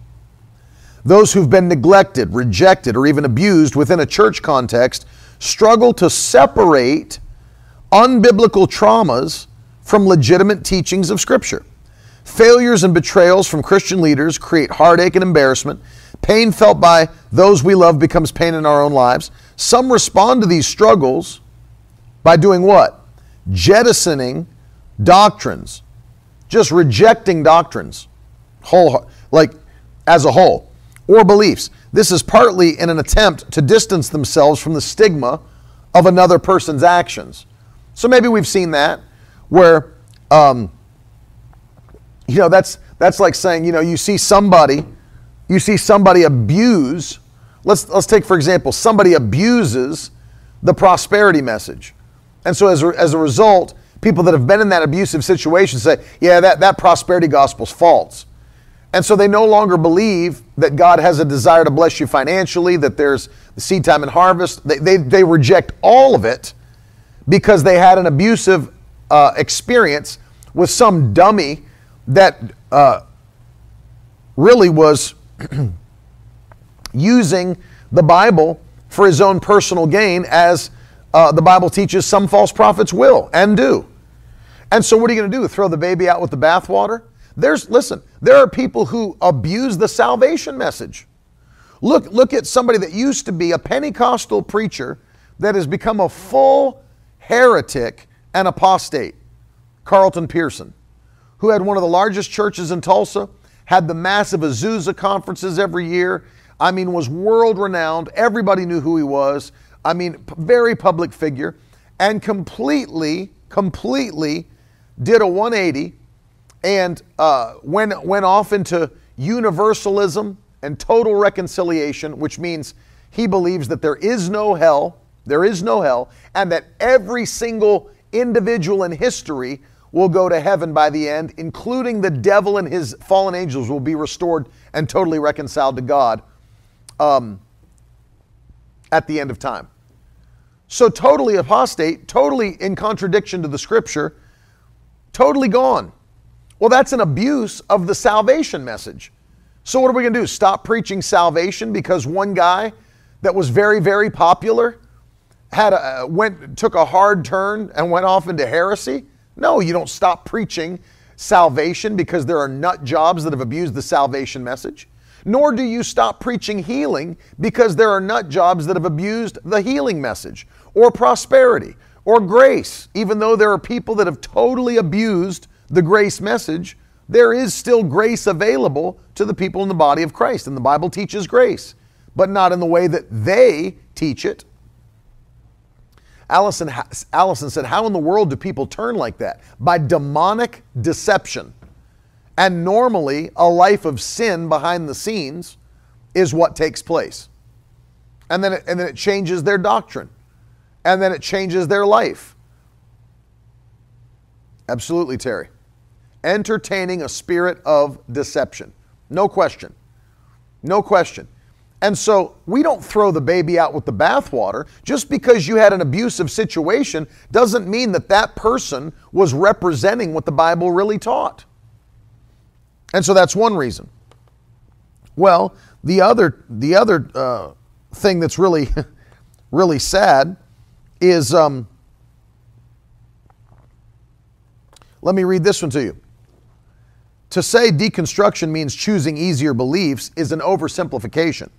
Those who've been neglected, rejected, or even abused within a church context struggle to separate unbiblical traumas from legitimate teachings of Scripture. Failures and betrayals from Christian leaders create heartache and embarrassment. Pain felt by those we love becomes pain in our own lives. Some respond to these struggles by doing what? Jettisoning doctrines, just rejecting doctrines, whole, like as a whole, or beliefs. This is partly in an attempt to distance themselves from the stigma of another person's actions. So maybe we've seen that where, um, you know, that's that's like saying, you know, you see somebody, you see somebody abuse. Let's let's take for example, somebody abuses the prosperity message, and so as a, as a result, people that have been in that abusive situation say, yeah, that, that prosperity gospel's false. And so they no longer believe that God has a desire to bless you financially, that there's the seed time and harvest. They, they, they reject all of it because they had an abusive uh, experience with some dummy that uh, really was *clears throat* using the Bible for his own personal gain, as uh, the Bible teaches some false prophets will and do. And so, what are you going to do? Throw the baby out with the bathwater? There's listen, there are people who abuse the salvation message. Look, look at somebody that used to be a Pentecostal preacher that has become a full heretic and apostate. Carlton Pearson, who had one of the largest churches in Tulsa, had the massive Azusa conferences every year. I mean, was world renowned. Everybody knew who he was. I mean, very public figure, and completely, completely did a 180 and uh, went, went off into universalism and total reconciliation, which means he believes that there is no hell, there is no hell, and that every single individual in history will go to heaven by the end, including the devil and his fallen angels will be restored and totally reconciled to God um, at the end of time. So, totally apostate, totally in contradiction to the scripture, totally gone. Well, that's an abuse of the salvation message. So, what are we going to do? Stop preaching salvation because one guy that was very, very popular had a, uh, went took a hard turn and went off into heresy? No, you don't stop preaching salvation because there are nut jobs that have abused the salvation message. Nor do you stop preaching healing because there are nut jobs that have abused the healing message or prosperity or grace, even though there are people that have totally abused the grace message, there is still grace available to the people in the body of Christ. And the Bible teaches grace, but not in the way that they teach it. Allison, Allison said, How in the world do people turn like that? By demonic deception. And normally, a life of sin behind the scenes is what takes place. And then, it, and then it changes their doctrine. And then it changes their life. Absolutely, Terry entertaining a spirit of deception. No question. No question. And so we don't throw the baby out with the bathwater. Just because you had an abusive situation doesn't mean that that person was representing what the Bible really taught. And so that's one reason. Well, the other the other uh, thing that's really *laughs* really sad is um, let me read this one to you. To say deconstruction means choosing easier beliefs is an oversimplification.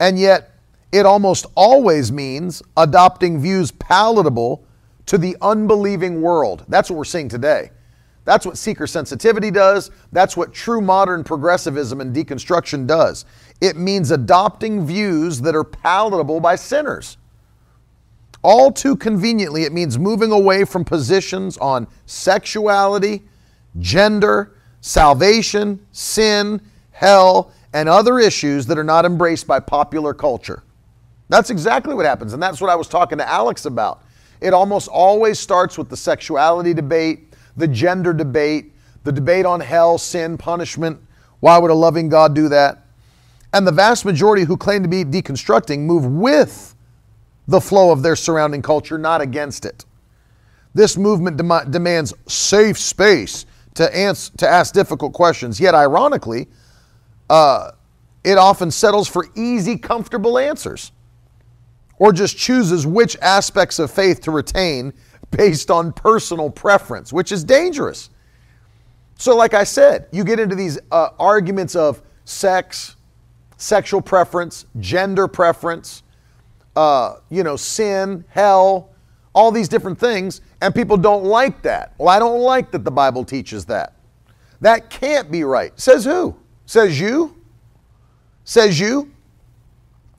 And yet, it almost always means adopting views palatable to the unbelieving world. That's what we're seeing today. That's what seeker sensitivity does. That's what true modern progressivism and deconstruction does. It means adopting views that are palatable by sinners. All too conveniently, it means moving away from positions on sexuality, gender, salvation, sin, hell, and other issues that are not embraced by popular culture. That's exactly what happens. And that's what I was talking to Alex about. It almost always starts with the sexuality debate, the gender debate, the debate on hell, sin, punishment. Why would a loving God do that? And the vast majority who claim to be deconstructing move with the flow of their surrounding culture, not against it. This movement dem- demands safe space to, answer, to ask difficult questions. Yet, ironically, uh, it often settles for easy, comfortable answers or just chooses which aspects of faith to retain based on personal preference, which is dangerous. So, like I said, you get into these uh, arguments of sex, sexual preference, gender preference, uh, you know, sin, hell, all these different things, and people don't like that. Well, I don't like that the Bible teaches that. That can't be right. Says who? Says you? Says you?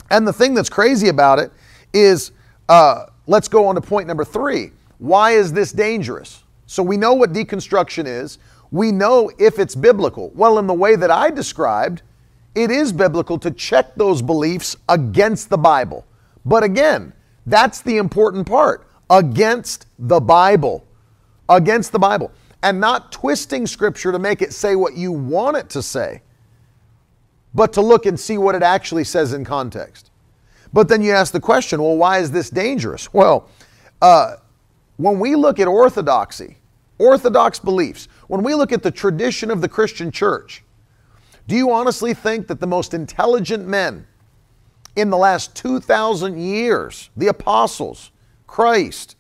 And the thing that's crazy about it is uh, let's go on to point number three. Why is this dangerous? So we know what deconstruction is. We know if it's biblical. Well, in the way that I described, it is biblical to check those beliefs against the Bible. But again, that's the important part against the Bible. against the Bible and not twisting scripture to make it say what you want it to say, but to look and see what it actually says in context. But then you ask the question well, why is this dangerous? Well, uh, when we look at orthodoxy, orthodox beliefs, when we look at the tradition of the Christian church, do you honestly think that the most intelligent men in the last 2,000 years, the apostles, Christ,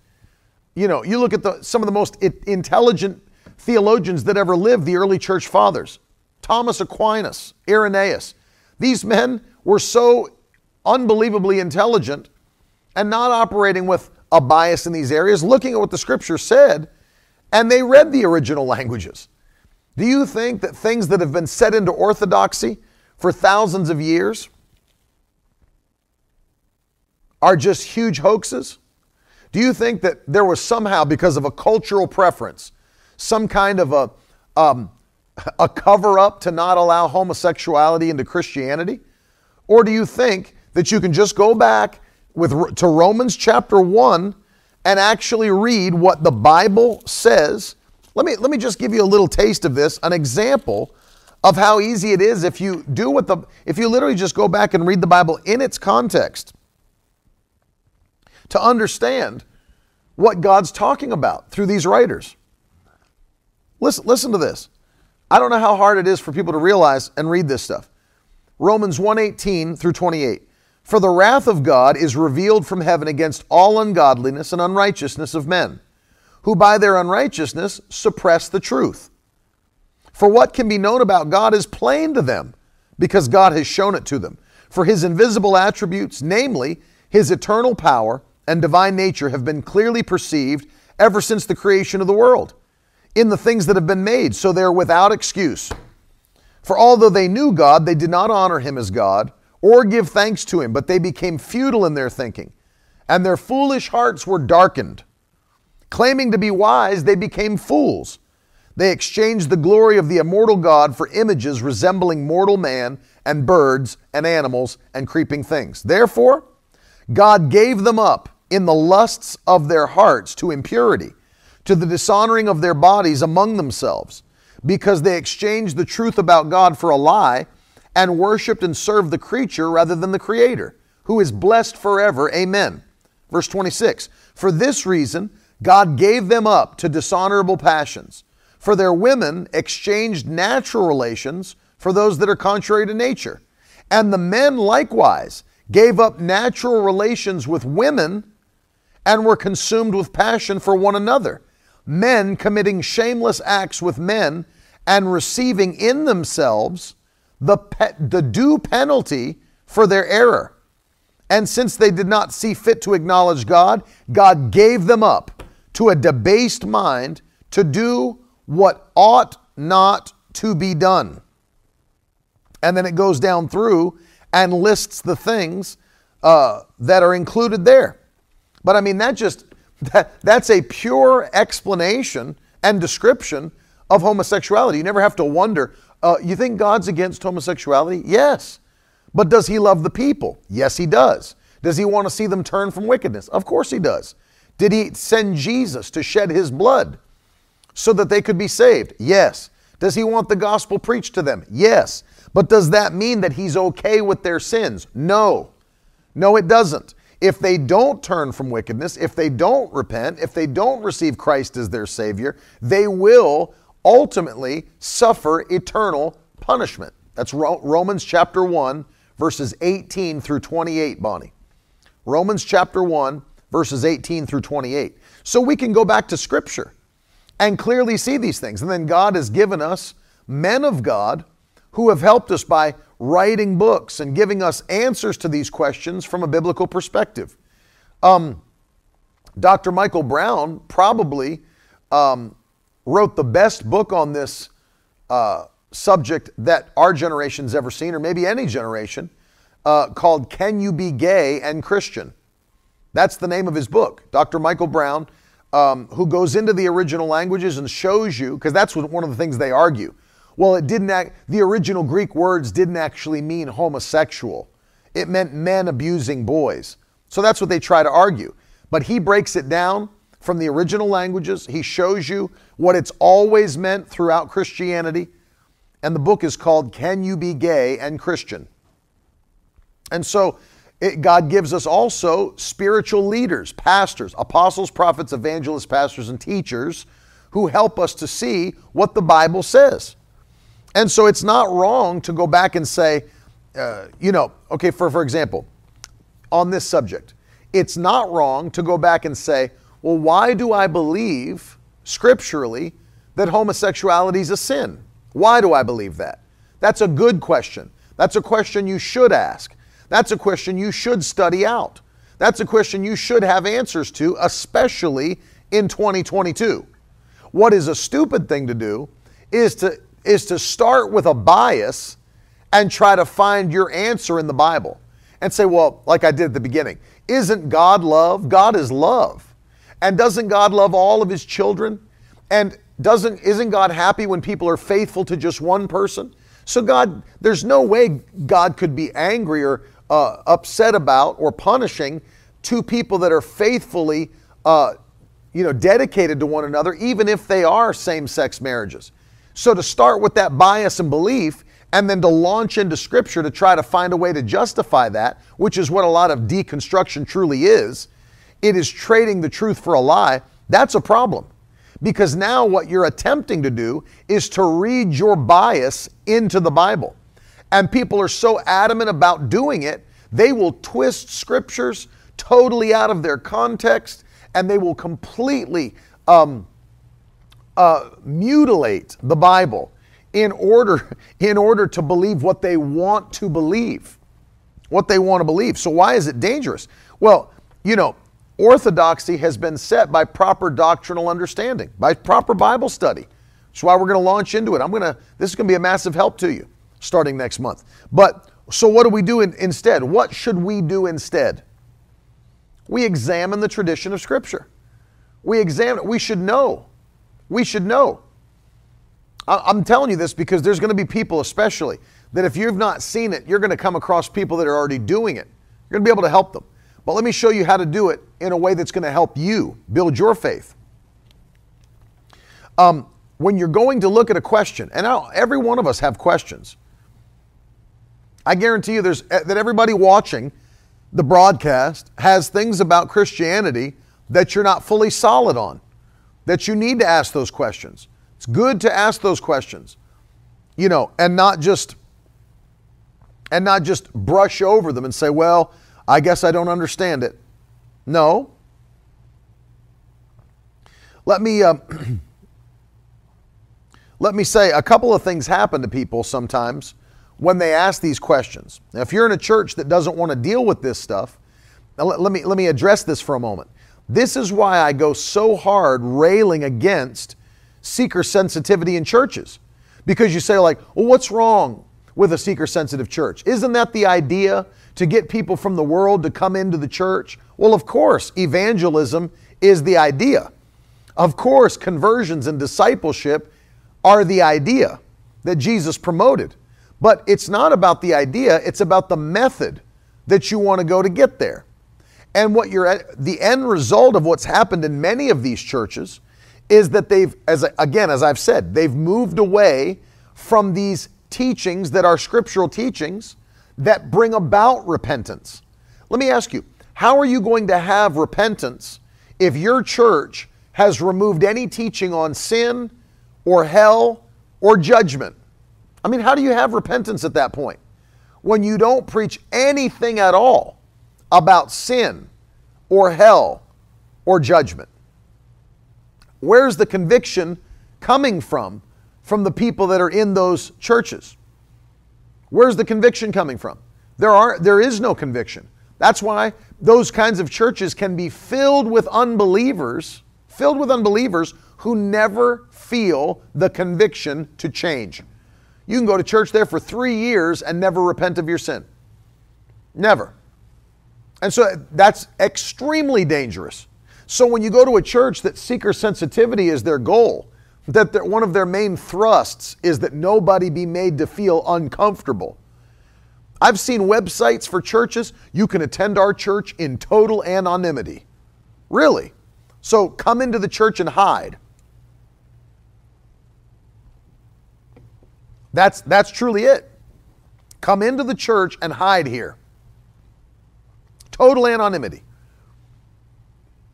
you know, you look at the, some of the most intelligent theologians that ever lived, the early church fathers, Thomas Aquinas, Irenaeus, these men were so unbelievably intelligent and not operating with a bias in these areas, looking at what the scripture said, and they read the original *laughs* languages. Do you think that things that have been set into orthodoxy for thousands of years are just huge hoaxes? Do you think that there was somehow, because of a cultural preference, some kind of a, um, *laughs* a cover up to not allow homosexuality into Christianity? Or do you think that you can just go back with, to Romans chapter 1 and actually read what the Bible says? Let me, let me just give you a little taste of this, an example of how easy it is if you do what the, if you literally just go back and read the Bible in its context to understand what God's talking about through these writers. Listen, listen to this. I don't know how hard it is for people to realize and read this stuff. Romans 1:18 through 28. For the wrath of God is revealed from heaven against all ungodliness and unrighteousness of men, who by their unrighteousness suppress the truth. For what can be known about God is plain to them, because God has shown it to them. For his invisible attributes, namely his eternal power and divine nature, have been clearly perceived ever since the creation of the world in the things that have been made, so they're without excuse. For although they knew God, they did not honor him as God or give thanks to him, but they became futile in their thinking, and their foolish hearts were darkened. Claiming to be wise, they became fools. They exchanged the glory of the immortal God for images resembling mortal man and birds and animals and creeping things. Therefore, God gave them up in the lusts of their hearts to impurity to the dishonoring of their bodies among themselves, because they exchanged the truth about God for a lie and worshiped and served the creature rather than the Creator, who is blessed forever. Amen. Verse 26 For this reason, God gave them up to dishonorable passions. For their women exchanged natural relations for those that are contrary to nature. And the men likewise gave up natural relations with women and were consumed with passion for one another men committing shameless acts with men and receiving in themselves the, pe- the due penalty for their error. And since they did not see fit to acknowledge God, God gave them up to a debased mind to do what ought not to be done. And then it goes down through and lists the things uh, that are included there. But I mean, that just *laughs* that, that's a pure explanation and description of homosexuality. You never have to wonder, uh, you think God's against homosexuality? Yes. But does he love the people? Yes, he does. Does he want to see them turn from wickedness? Of course he does. Did he send Jesus to shed his blood so that they could be saved? Yes. Does he want the gospel preached to them? Yes. But does that mean that he's okay with their sins? No. No, it doesn't. If they don't turn from wickedness, if they don't repent, if they don't receive Christ as their Savior, they will ultimately suffer eternal punishment. That's Romans chapter 1, verses 18 through 28, Bonnie. Romans chapter 1, verses 18 through 28. So we can go back to Scripture and clearly see these things. And then God has given us men of God who have helped us by writing books and giving us answers to these questions from a biblical perspective. Um, Dr. Michael Brown probably um, wrote the best book on this uh, subject that our generation's ever seen, or maybe any generation, uh, called Can You Be Gay and Christian? That's the name of his book. Dr. Michael Brown, um, who goes into the original languages and shows you, because that's one of the things they argue well, it didn't act, the original Greek words didn't actually mean homosexual. It meant men abusing boys. So that's what they try to argue. But he breaks it down from the original languages. He shows you what it's always meant throughout Christianity. And the book is called Can You Be Gay and Christian? And so it, God gives us also spiritual leaders, pastors, apostles, prophets, evangelists, pastors, and teachers who help us to see what the Bible says. And so it's not wrong to go back and say, uh, you know, okay, for, for example, on this subject, it's not wrong to go back and say, well, why do I believe scripturally that homosexuality is a sin? Why do I believe that? That's a good question. That's a question you should ask. That's a question you should study out. That's a question you should have answers to, especially in 2022. What is a stupid thing to do is to, is to start with a bias and try to find your answer in the Bible and say, well, like I did at the beginning, isn't God love? God is love. And doesn't God love all of his children? And doesn't isn't God happy when people are faithful to just one person? So God, there's no way God could be angry or uh, upset about or punishing two people that are faithfully, uh, you know, dedicated to one another, even if they are same-sex marriages. So to start with that bias and belief, and then to launch into Scripture to try to find a way to justify that, which is what a lot of deconstruction truly is, it is trading the truth for a lie. That's a problem. Because now what you're attempting to do is to read your bias into the Bible. And people are so adamant about doing it, they will twist scriptures totally out of their context and they will completely um, uh, mutilate the Bible in order, in order to believe what they want to believe. What they want to believe. So, why is it dangerous? Well, you know, orthodoxy has been set by proper doctrinal understanding, by proper Bible study. That's why we're going to launch into it. I'm going to, this is going to be a massive help to you starting next month. But so what do we do in, instead? What should we do instead? We examine the tradition of Scripture. We examine. We should know. We should know. I'm telling you this because there's going to be people, especially, that if you've not seen it, you're going to come across people that are already doing it. You're going to be able to help them. But let me show you how to do it in a way that's going to help you build your faith. Um, when you're going to look at a question, and now every one of us have questions. I guarantee you there's eh, that everybody watching the broadcast has things about Christianity that you're not fully solid on, that you need to ask those questions. It's good to ask those questions, you know, and not just and not just brush over them and say, "Well, I guess I don't understand it." No. Let me uh, *clears throat* let me say a couple of things happen to people sometimes when they ask these questions. Now, if you're in a church that doesn't want to deal with this stuff, let, let, me, let me address this for a moment. This is why I go so hard railing against seeker sensitivity in churches. Because you say, like, well, what's wrong with a seeker sensitive church? Isn't that the idea to get people from the world to come into the church? Well, of course, evangelism is the idea. Of course, conversions and discipleship are the idea that Jesus promoted. But it's not about the idea, it's about the method that you want to go to get there. And what you're at, the end result of what's happened in many of these churches is that they've, as again, as I've said, they've moved away from these teachings that are scriptural teachings that bring about repentance. Let me ask you, how are you going to have repentance if your church has removed any teaching on sin or hell or judgment? I mean, how do you have repentance at that point? When you don't preach anything at all about sin or hell or judgment. Where's the conviction coming from from the people that are in those churches? Where's the conviction coming from? There are there is no conviction. That's why those kinds of churches can be filled with unbelievers, filled with unbelievers who never feel the conviction to change. You can go to church there for three years and never repent of your sin. Never. And so that's extremely dangerous. So when you go to a church that seeker sensitivity is their goal, that one of their main thrusts is that nobody be made to feel uncomfortable. I've seen websites for churches, you can attend our church in total anonymity. Really? So come into the church and hide. That's, that's truly it. Come into the church and hide here. Total anonymity.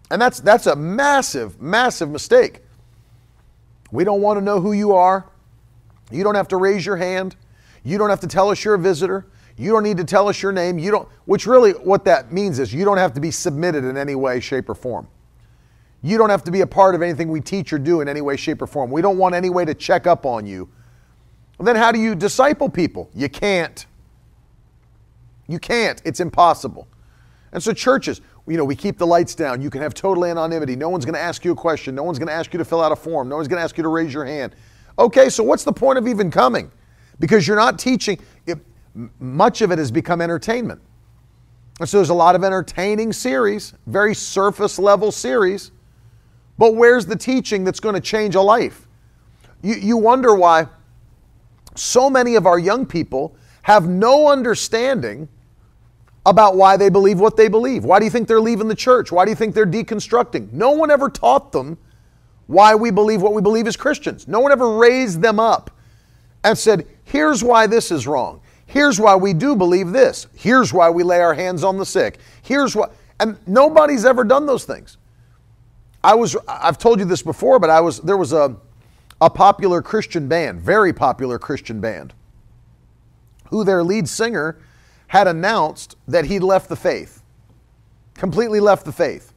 And that's, that's a massive, massive mistake. We don't want to know who you are. You don't have to raise your hand. You don't have to tell us you're a visitor. You don't need to tell us your name. You don't, which really what that means is you don't have to be submitted in any way, shape, or form. You don't have to be a part of anything we teach or do in any way, shape, or form. We don't want any way to check up on you. then how do you disciple people? You can't. You can't. It's impossible. And so, churches, you know, we keep the lights down. You can have total anonymity. No one's going to ask you a question. No one's going to ask you to fill out a form. No one's going to ask you to raise your hand. Okay, so what's the point of even coming? Because you're not teaching. It, much of it has become entertainment. And so there's a lot of entertaining series, very surface level series. But where's the teaching that's going to change a life? You, you wonder why so many of our young people have no understanding about why they believe what they believe. Why do you think they're leaving the church? Why do you think they're deconstructing? No one ever taught them why we believe what we believe as Christians. No one ever raised them up and said, here's why this is wrong. Here's why we do believe this. Here's why we lay our hands on the sick. Here's what, and nobody's ever done those things. I was, I've told you this before, but I was, there was a, a popular Christian band, very popular Christian band, who their lead singer had announced that he'd left the faith, completely left the faith.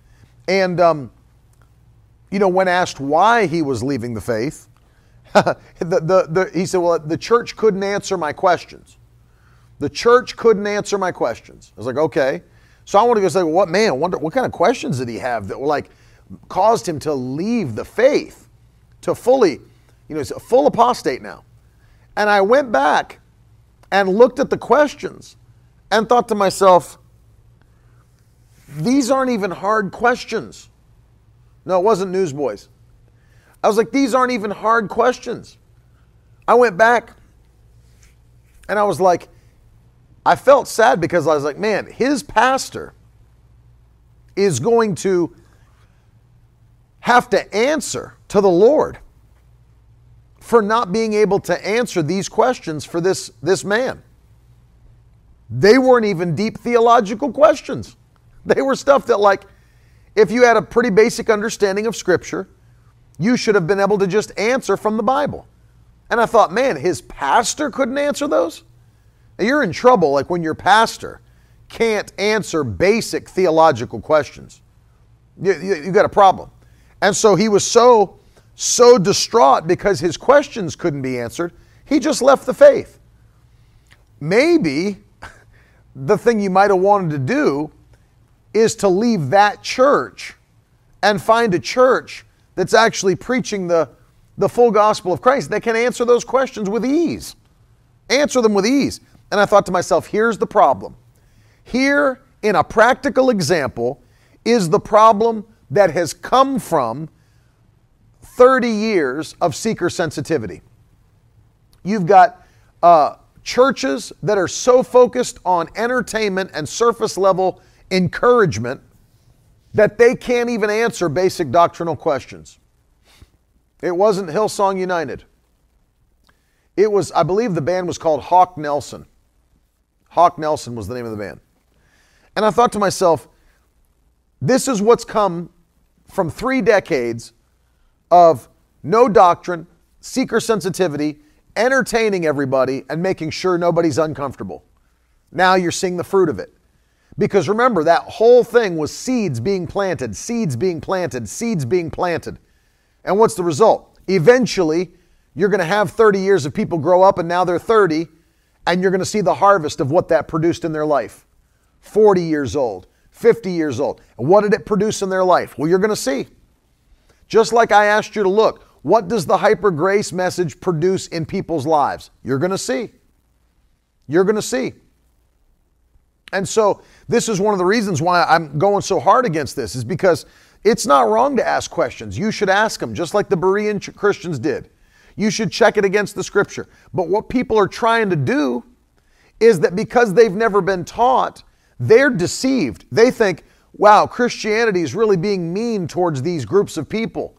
And, um, you know, when asked why he was leaving the faith, *laughs* the, the, the, he said, Well, the church couldn't answer my questions. The church couldn't answer my questions. I was like, Okay. So I want to go say, well, What man, wonder, what kind of questions did he have that were like caused him to leave the faith to fully, you know, he's a full apostate now. And I went back and looked at the questions and thought to myself, these aren't even hard questions. No, it wasn't Newsboys. I was like, these aren't even hard questions. I went back and I was like, I felt sad because I was like, man, his pastor is going to have to answer to the Lord for not being able to answer these questions for this, this man. They weren't even deep theological questions. They were stuff that, like, if you had a pretty basic understanding of Scripture, you should have been able to just answer from the Bible. And I thought, man, his pastor couldn't answer those? You're in trouble, like when your pastor can't answer basic theological questions. You, you, you got a problem. And so he was so, so distraught because his questions couldn't be answered, he just left the faith. Maybe the thing you might have wanted to do is to leave that church and find a church that's actually preaching the, the full gospel of Christ that can answer those questions with ease. Answer them with ease. And I thought to myself, here's the problem. Here, in a practical example, is the problem that has come from 30 years of seeker sensitivity. You've got uh, churches that are so focused on entertainment and surface level encouragement that they can't even answer basic doctrinal questions. It wasn't Hillsong United. It was, I believe the band was called Hawk Nelson. Hawk Nelson was the name of the band. And I thought to myself, this is what's come from three decades of no doctrine, seeker sensitivity, entertaining everybody and making sure nobody's uncomfortable. Now you're seeing the fruit of it. Because remember, that whole thing was seeds being planted, seeds being planted, seeds being planted. And what's the result? Eventually, you're going to have 30 years of people grow up and now they're 30, and you're going to see the harvest of what that produced in their life. 40 years old, 50 years old. And what did it produce in their life? Well, you're going to see. Just like I asked you to look, what does the hyper grace message produce in people's lives? You're going to see. You're going to see. And so, this is one of the reasons why I'm going so hard against this, is because it's not wrong to ask questions. You should ask them, just like the Berean Christians did. You should check it against the scripture. But what people are trying to do is that because they've never been taught, they're deceived. They think, wow, Christianity is really being mean towards these groups of people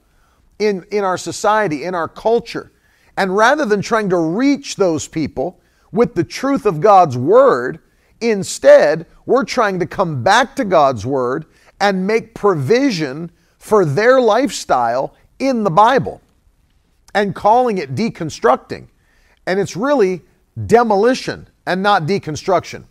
in, in our society, in our culture. And rather than trying to reach those people with the truth of God's word, instead, we're trying to come back to God's word and make provision for their lifestyle in the Bible and calling it deconstructing. And it's really demolition and not deconstruction.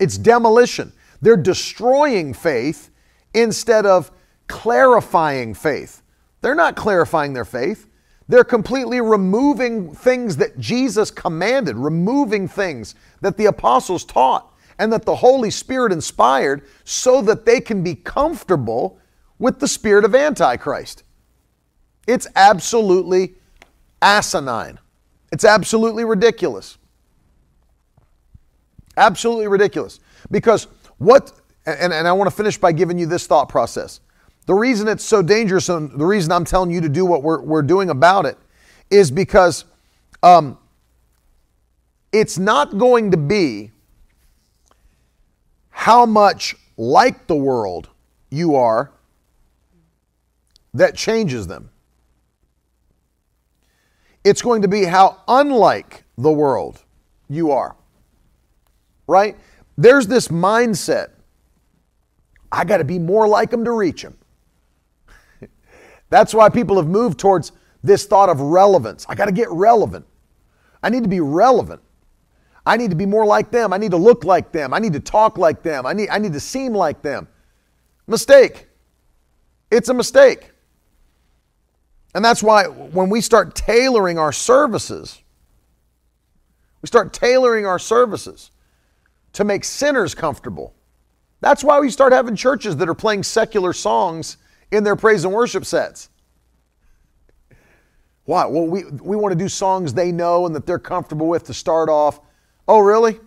It's demolition. They're destroying faith instead of clarifying faith. They're not clarifying their faith. They're completely removing things that Jesus commanded, removing things that the apostles taught and that the Holy Spirit inspired so that they can be comfortable with the spirit of Antichrist. It's absolutely asinine. It's absolutely ridiculous. Absolutely ridiculous. Because what, and, and I want to finish by giving you this thought process. The reason it's so dangerous and the reason I'm telling you to do what we're, we're doing about it is because um, it's not going to be how much like the world you are that changes them. It's going to be how unlike the world you are. Right? There's this mindset I got to be more like them to reach them. That's why people have moved towards this thought of relevance. I got to get relevant. I need to be relevant. I need to be more like them. I need to look like them. I need to talk like them. I need, I need to seem like them. Mistake. It's a mistake. And that's why when we start tailoring our services, we start tailoring our services to make sinners comfortable. That's why we start having churches that are playing secular songs in their praise and worship sets. Why? Well, we, we want to do songs they know and that they're comfortable with to start off. Oh, really?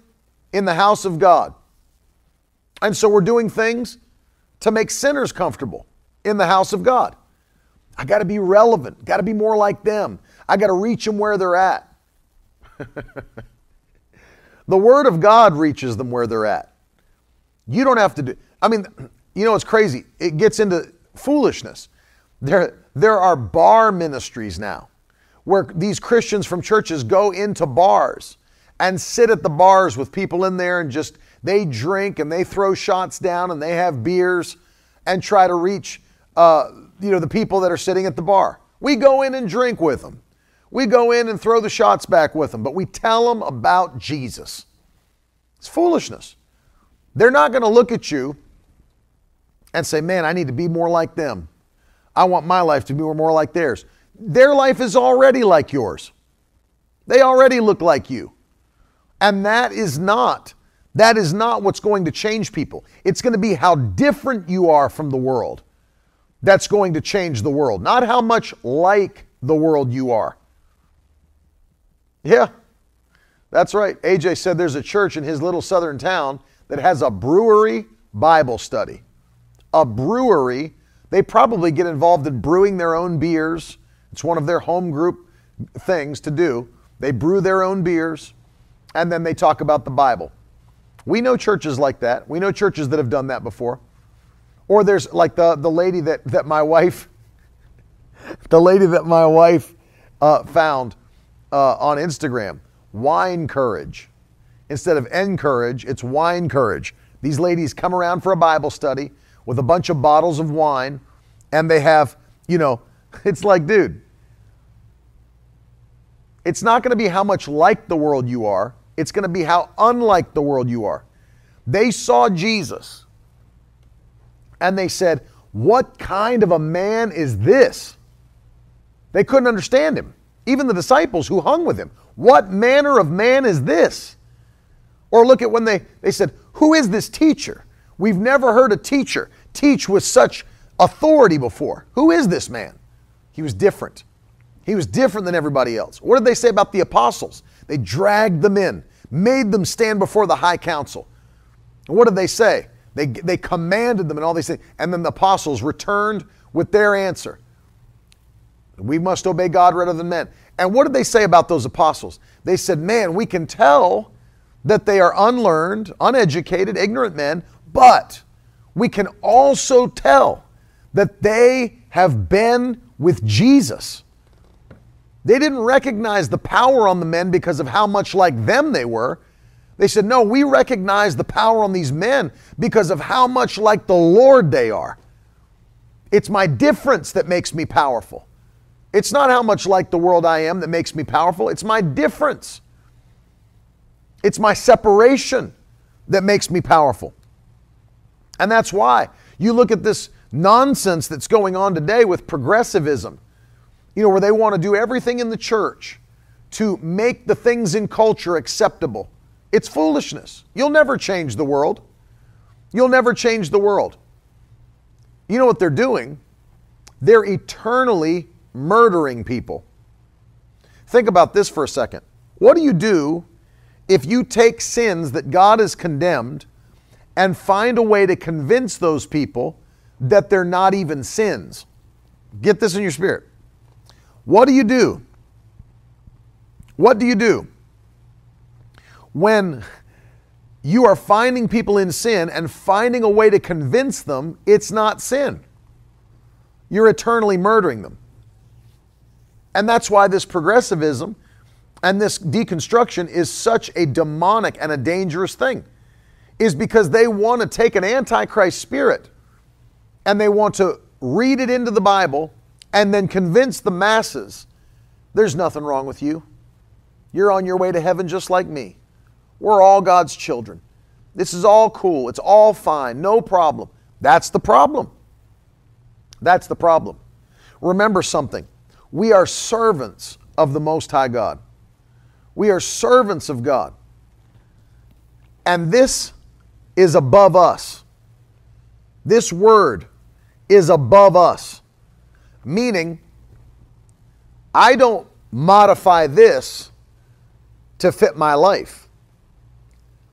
In the house of God. And so we're doing things to make sinners comfortable in the house of God. I got to be relevant, got to be more like them. I got to reach them where they're at. *laughs* the Word of God reaches them where they're at. You don't have to do, I mean, you know, it's crazy. It gets into foolishness. There, there are bar ministries now where these Christians from churches go into bars and sit at the bars with people in there and just they drink and they throw shots down and they have beers and try to reach uh, you know the people that are sitting at the bar. We go in and drink with them. We go in and throw the shots back with them, but we tell them about Jesus. It's foolishness. They're not going to look at you and say, Man, I need to be more like them. I want my life to be more like theirs. Their life is already like yours. They already look like you. And that is not that is not what's going to change people. It's going to be how different you are from the world that's going to change the world, not how much like the world you are. Yeah, that's right. AJ said there's a church in his little southern town that has a brewery Bible study a brewery, they probably get involved in brewing their own beers. It's one of their home group things to do. They brew their own beers and then they talk about the Bible. We know churches like that. We know churches that have done that before. Or there's like the, the lady that, that my wife, *laughs* the lady that my wife uh, found uh, on Instagram, Wine Courage. Instead of encourage, it's wine courage. These ladies come around for a Bible study with a bunch of bottles of wine and they have, you know, *laughs* it's like, dude, it's not going to be how much like the world you are, it's going to be how unlike the world you are. They saw Jesus and they said, What kind of a man is this? They couldn't understand him. Even the disciples who hung with him. What manner of man is this? Or look at when they, they said, Who is this teacher? We've never heard a teacher teach with such authority before. Who is this man? He was different. He was different than everybody else. What did they say about the apostles? They dragged them in, made them stand before the high council. And what did they say? They, they commanded them and all these things. And then the apostles returned with their answer. We must obey God rather than men. And what did they say about those apostles? They said, Man, we can tell that they are unlearned, uneducated, ignorant men, but we can also tell that they have been with Jesus. They didn't recognize the power on the men because of how much like them they were. They said, No, we recognize the power on these men because of how much like the Lord they are. It's my difference that makes me powerful. It's not how much like the world I am that makes me powerful, it's my difference. It's my separation that makes me powerful. And that's why you look at this nonsense that's going on today with progressivism, you know, where they want to do everything in the church to make the things in culture acceptable. It's foolishness. You'll never change the world. You'll never change the world. You know what they're doing? They're eternally murdering people. Think about this for a second. What do you do if you take sins that God has condemned and find a way to convince those people that they're not even sins? Get this in your spirit. What do you do? What do you do when you are finding people in sin and finding a way to convince them it's not sin? You're eternally murdering them. And that's why this progressivism and this deconstruction is such a demonic and a dangerous thing, is because they want to take an antichrist spirit and they want to read it into the Bible and then convince the masses there's nothing wrong with you. You're on your way to heaven just like me. We're all God's children. This is all cool. It's all fine. No problem. That's the problem. That's the problem. Remember something we are servants of the Most High God. We are servants of God. And this is above us. This word is above us. Meaning, I don't modify this to fit my life.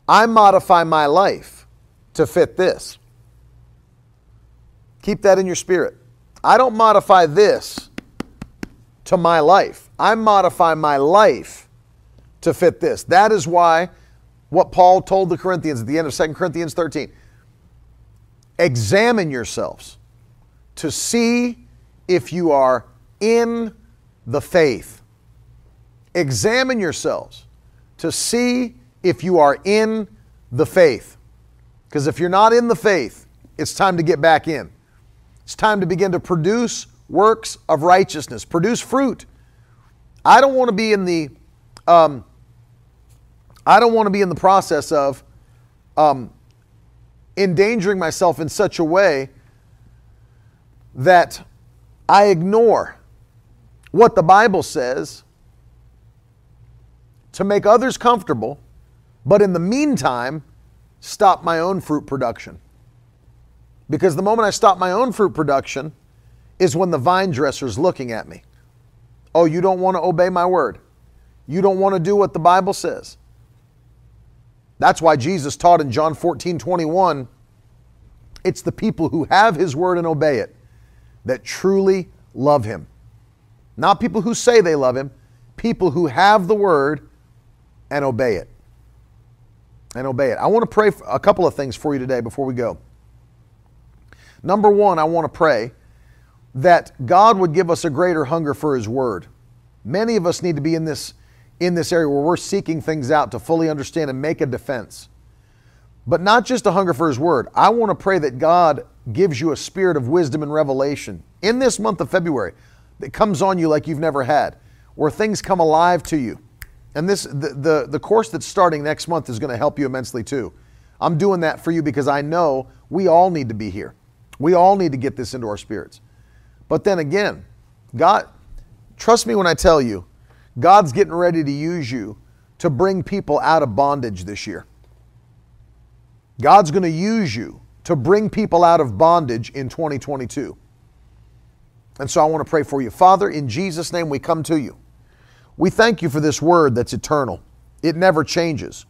I modify my life to fit this. Keep that in your spirit. I don't modify this to my life. I modify my life to fit this. That is why what Paul told the Corinthians at the end of 2 Corinthians 13 examine yourselves to see if you are in the faith. Examine yourselves to see if you are in the faith. Because if you're not in the faith, it's time to get back in. It's time to begin to produce works of righteousness, produce fruit. I don't want to be in the, um, I don't want to be in the process of um, endangering myself in such a way that I ignore what the Bible says to make others comfortable, but in the meantime, stop my own fruit production. Because the moment I stop my own fruit production, is when the vine dresser is looking at me. Oh, you don't want to obey my word. You don't want to do what the Bible says. That's why Jesus taught in John 14 21 it's the people who have his word and obey it that truly love him. Not people who say they love him, people who have the word and obey it. And obey it. I want to pray a couple of things for you today before we go. Number one, I want to pray that God would give us a greater hunger for His Word. Many of us need to be in this, in this area where we're seeking things out to fully understand and make a defense. But not just a hunger for His Word. I want to pray that God gives you a spirit of wisdom and revelation in this month of February that comes on you like you've never had, where things come alive to you. And this the, the, the course that's starting next month is going to help you immensely too. I'm doing that for you because I know we all need to be here. We all need to get this into our spirits. But then again, God, trust me when I tell you, God's getting ready to use you to bring people out of bondage this year. God's going to use you to bring people out of bondage in 2022. And so I want to pray for you. Father, in Jesus' name, we come to you. We thank you for this word that's eternal, it never changes.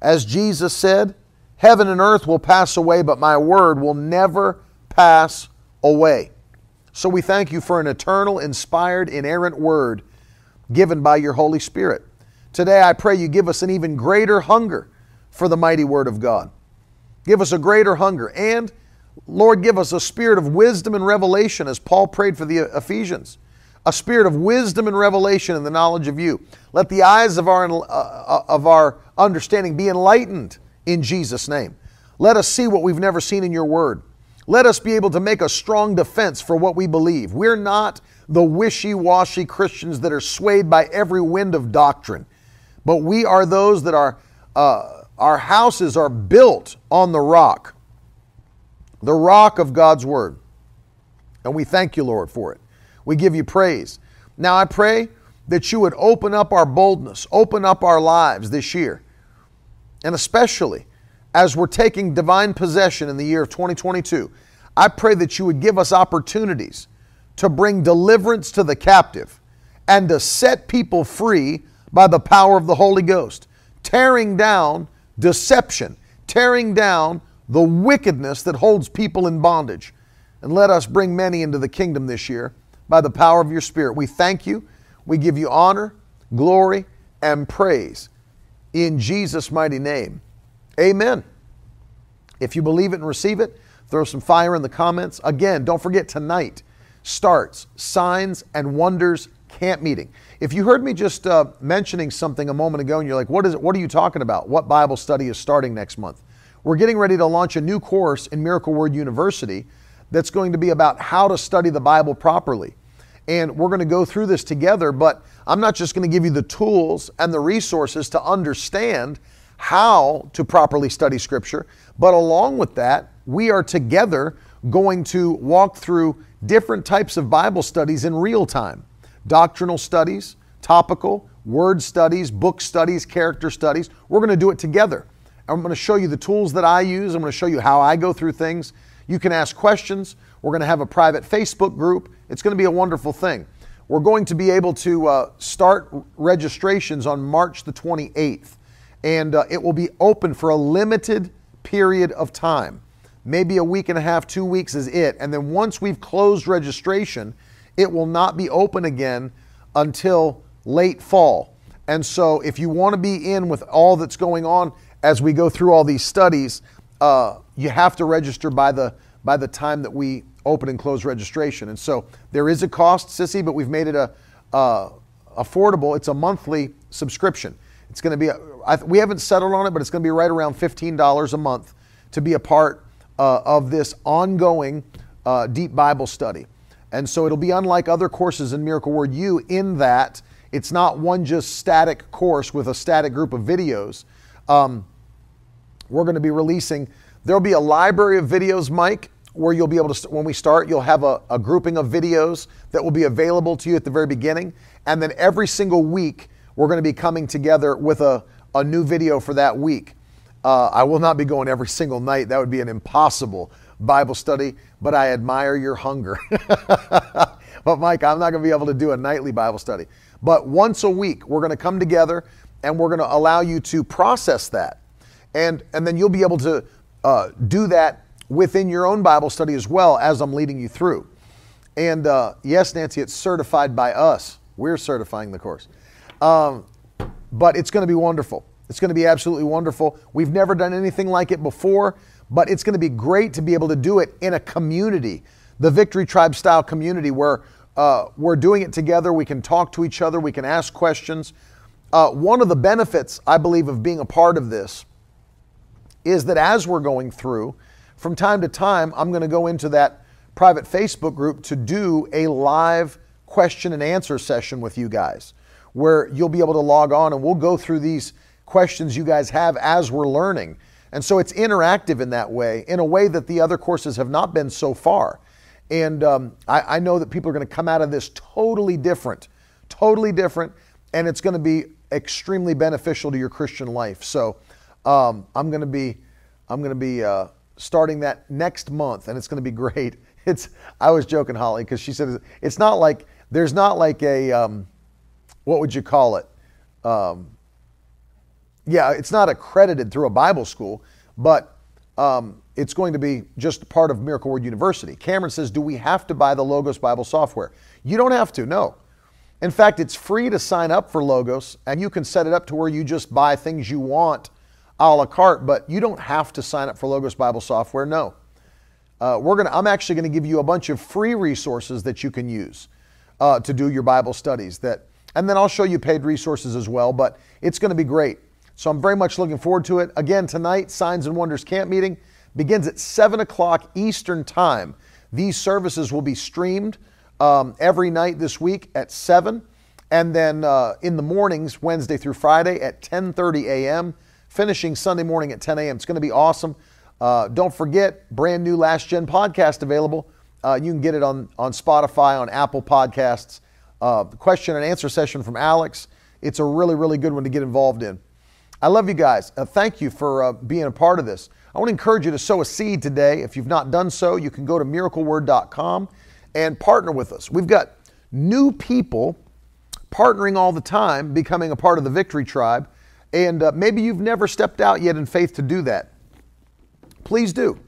As Jesus said, Heaven and earth will pass away, but my word will never pass away. So we thank you for an eternal, inspired, inerrant word given by your Holy Spirit. Today I pray you give us an even greater hunger for the mighty word of God. Give us a greater hunger and Lord, give us a spirit of wisdom and revelation as Paul prayed for the Ephesians. A spirit of wisdom and revelation in the knowledge of you. Let the eyes of our, uh, of our understanding be enlightened in Jesus' name. Let us see what we've never seen in your word. Let us be able to make a strong defense for what we believe. We're not the wishy washy Christians that are swayed by every wind of doctrine, but we are those that are, uh, our houses are built on the rock, the rock of God's word. And we thank you, Lord, for it. We give you praise. Now I pray that you would open up our boldness, open up our lives this year, and especially as we're taking divine possession in the year of 2022, I pray that you would give us opportunities to bring deliverance to the captive and to set people free by the power of the Holy Ghost, tearing down deception, tearing down the wickedness that holds people in bondage. And let us bring many into the kingdom this year by the power of your Spirit. We thank you. We give you honor, glory, and praise in Jesus' mighty name. Amen. If you believe it and receive it, throw some fire in the comments. Again, don't forget tonight starts Signs and Wonders Camp Meeting. If you heard me just uh, mentioning something a moment ago and you're like, what is it? What are you talking about? What Bible study is starting next month? We're getting ready to launch a new course in Miracle Word University that's going to be about how to study the Bible properly. And we're going to go through this together, but I'm not just going to give you the tools and the resources to understand how to properly study Scripture, but along with that, we are together going to walk through different types of Bible studies in real time doctrinal studies, topical, word studies, book studies, character studies. We're going to do it together. I'm going to show you the tools that I use. I'm going to show you how I go through things. You can ask questions. We're going to have a private Facebook group. It's going to be a wonderful thing. We're going to be able to uh, start registrations on March the 28th and uh, it will be open for a limited period of time. Maybe a week and a half, two weeks is it. And then once we've closed registration, it will not be open again until late fall. And so, if you want to be in with all that's going on as we go through all these studies, uh, you have to register by the by the time that we open and close registration. And so, there is a cost, sissy, but we've made it a uh, affordable. It's a monthly subscription. It's going to be, a, I, we haven't settled on it, but it's going to be right around $15 a month to be a part uh, of this ongoing uh, deep Bible study. And so it'll be unlike other courses in Miracle Word U in that it's not one just static course with a static group of videos. Um, we're going to be releasing, there'll be a library of videos, Mike, where you'll be able to, when we start, you'll have a, a grouping of videos that will be available to you at the very beginning. And then every single week, we're going to be coming together with a, a new video for that week. Uh, I will not be going every single night. That would be an impossible Bible study, but I admire your hunger. *laughs* but, Mike, I'm not going to be able to do a nightly Bible study. But once a week, we're going to come together and we're going to allow you to process that. And, and then you'll be able to uh, do that within your own Bible study as well as I'm leading you through. And uh, yes, Nancy, it's certified by us. We're certifying the course. Um, but it's going to be wonderful. It's going to be absolutely wonderful. We've never done anything like it before, but it's going to be great to be able to do it in a community, the Victory Tribe style community where uh, we're doing it together. We can talk to each other, we can ask questions. Uh, one of the benefits, I believe, of being a part of this is that as we're going through, from time to time, I'm going to go into that private Facebook group to do a live question and answer session with you guys where you'll be able to log on and we'll go through these questions you guys have as we're learning. And so it's interactive in that way, in a way that the other courses have not been so far. And um, I, I know that people are going to come out of this totally different, totally different, and it's going to be extremely beneficial to your Christian life. So um, I'm going to be, I'm going to be uh, starting that next month, and it's going to be *laughs* great. It's I was joking, Holly, because she said it's not like there's not like a um, what would you call it? Um, yeah, it's not accredited through a Bible school, but um, it's going to be just part of Miracle Word University. Cameron says, Do we have to buy the Logos Bible software? You don't have to, no. In fact, it's free to sign up for Logos, and you can set it up to where you just buy things you want a la carte, but you don't have to sign up for Logos Bible software, no. Uh, we're gonna. I'm actually going to give you a bunch of free resources that you can use uh, to do your Bible studies. That, and then I'll show you paid resources as well. But it's going to be great. So I'm very much looking forward to it. Again, tonight, Signs and Wonders Camp Meeting begins at 7 o'clock Eastern Time. These services will be streamed um, every night this week at 7 and then uh, in the mornings wednesday through friday at 10.30 a.m finishing sunday morning at 10 a.m it's going to be awesome. Uh, don't forget brand new last gen podcast available. Uh, you can get it on, on spotify on apple podcasts. Uh, question and answer session from alex. It's a really really good one to get involved in i love you guys uh, thank you for uh, being a part of this i want to encourage you to sow a seed today if you've not done so you can go to miracleword.com and partner with us we've got new people partnering all the time, becoming a part of the Victory Tribe. And uh, maybe you've never stepped out yet in faith to do that. Please do.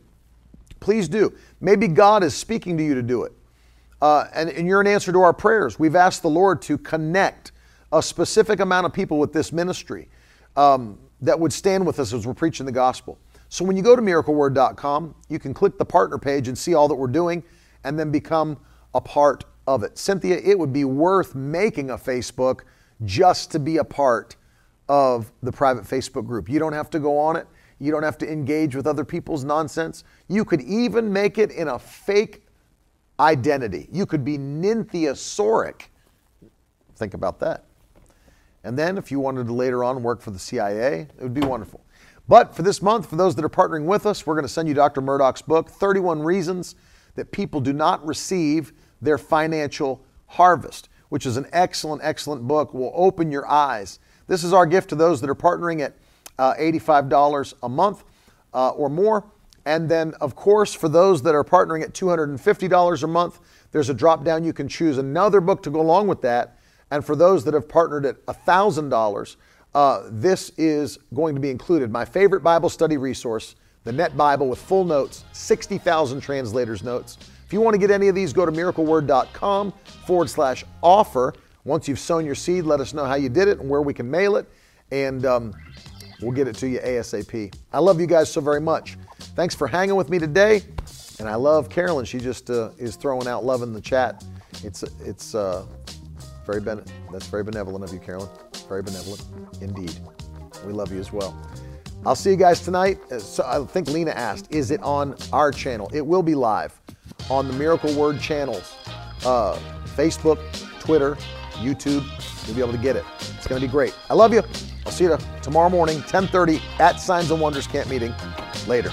Please do. Maybe God is speaking to you to do it. Uh, and, and you're an answer to our prayers. We've asked the Lord to connect a specific amount of people with this ministry um, that would stand with us as we're preaching the gospel. So when you go to miracleword.com, you can click the partner page and see all that we're doing and then become a part of it. Cynthia, it would be worth making a Facebook just to be a part of the private Facebook group. You don't have to go on it. You don't have to engage with other people's nonsense. You could even make it in a fake identity. You could be Nynthiasauric. Think about that. And then if you wanted to later on work for the CIA, it would be wonderful. But for this month, for those that are partnering with us, we're going to send you Dr. Murdock's book, 31 Reasons That People Do Not Receive their financial harvest, which is an excellent, excellent book, will open your eyes. This is our gift to those that are partnering at uh, $85 a month uh, or more. And then, of course, for those that are partnering at $250 a month, there's a drop down. You can choose another book to go along with that. And for those that have partnered at $1,000, uh, this is going to be included. My favorite Bible study resource, the Net Bible with full notes, 60,000 translators' notes. If you want to get any of these, go to miracleword.com forward slash offer. Once you've sown your seed, let us know how you did it and where we can mail it, and um, we'll get it to you ASAP. I love you guys so very much. Thanks for hanging with me today. And I love Carolyn. She just uh, is throwing out love in the chat. It's it's uh, very ben- that's very benevolent of you, Carolyn. Very benevolent indeed. We love you as well. I'll see you guys tonight. Uh, so I think Lena asked, is it on our channel? It will be live on the Miracle Word channels uh, Facebook, Twitter, YouTube. You'll be able to get it. It's going to be great. I love you. I'll see you tomorrow morning, 10:30 at Signs and Wonders Camp Meeting. Later.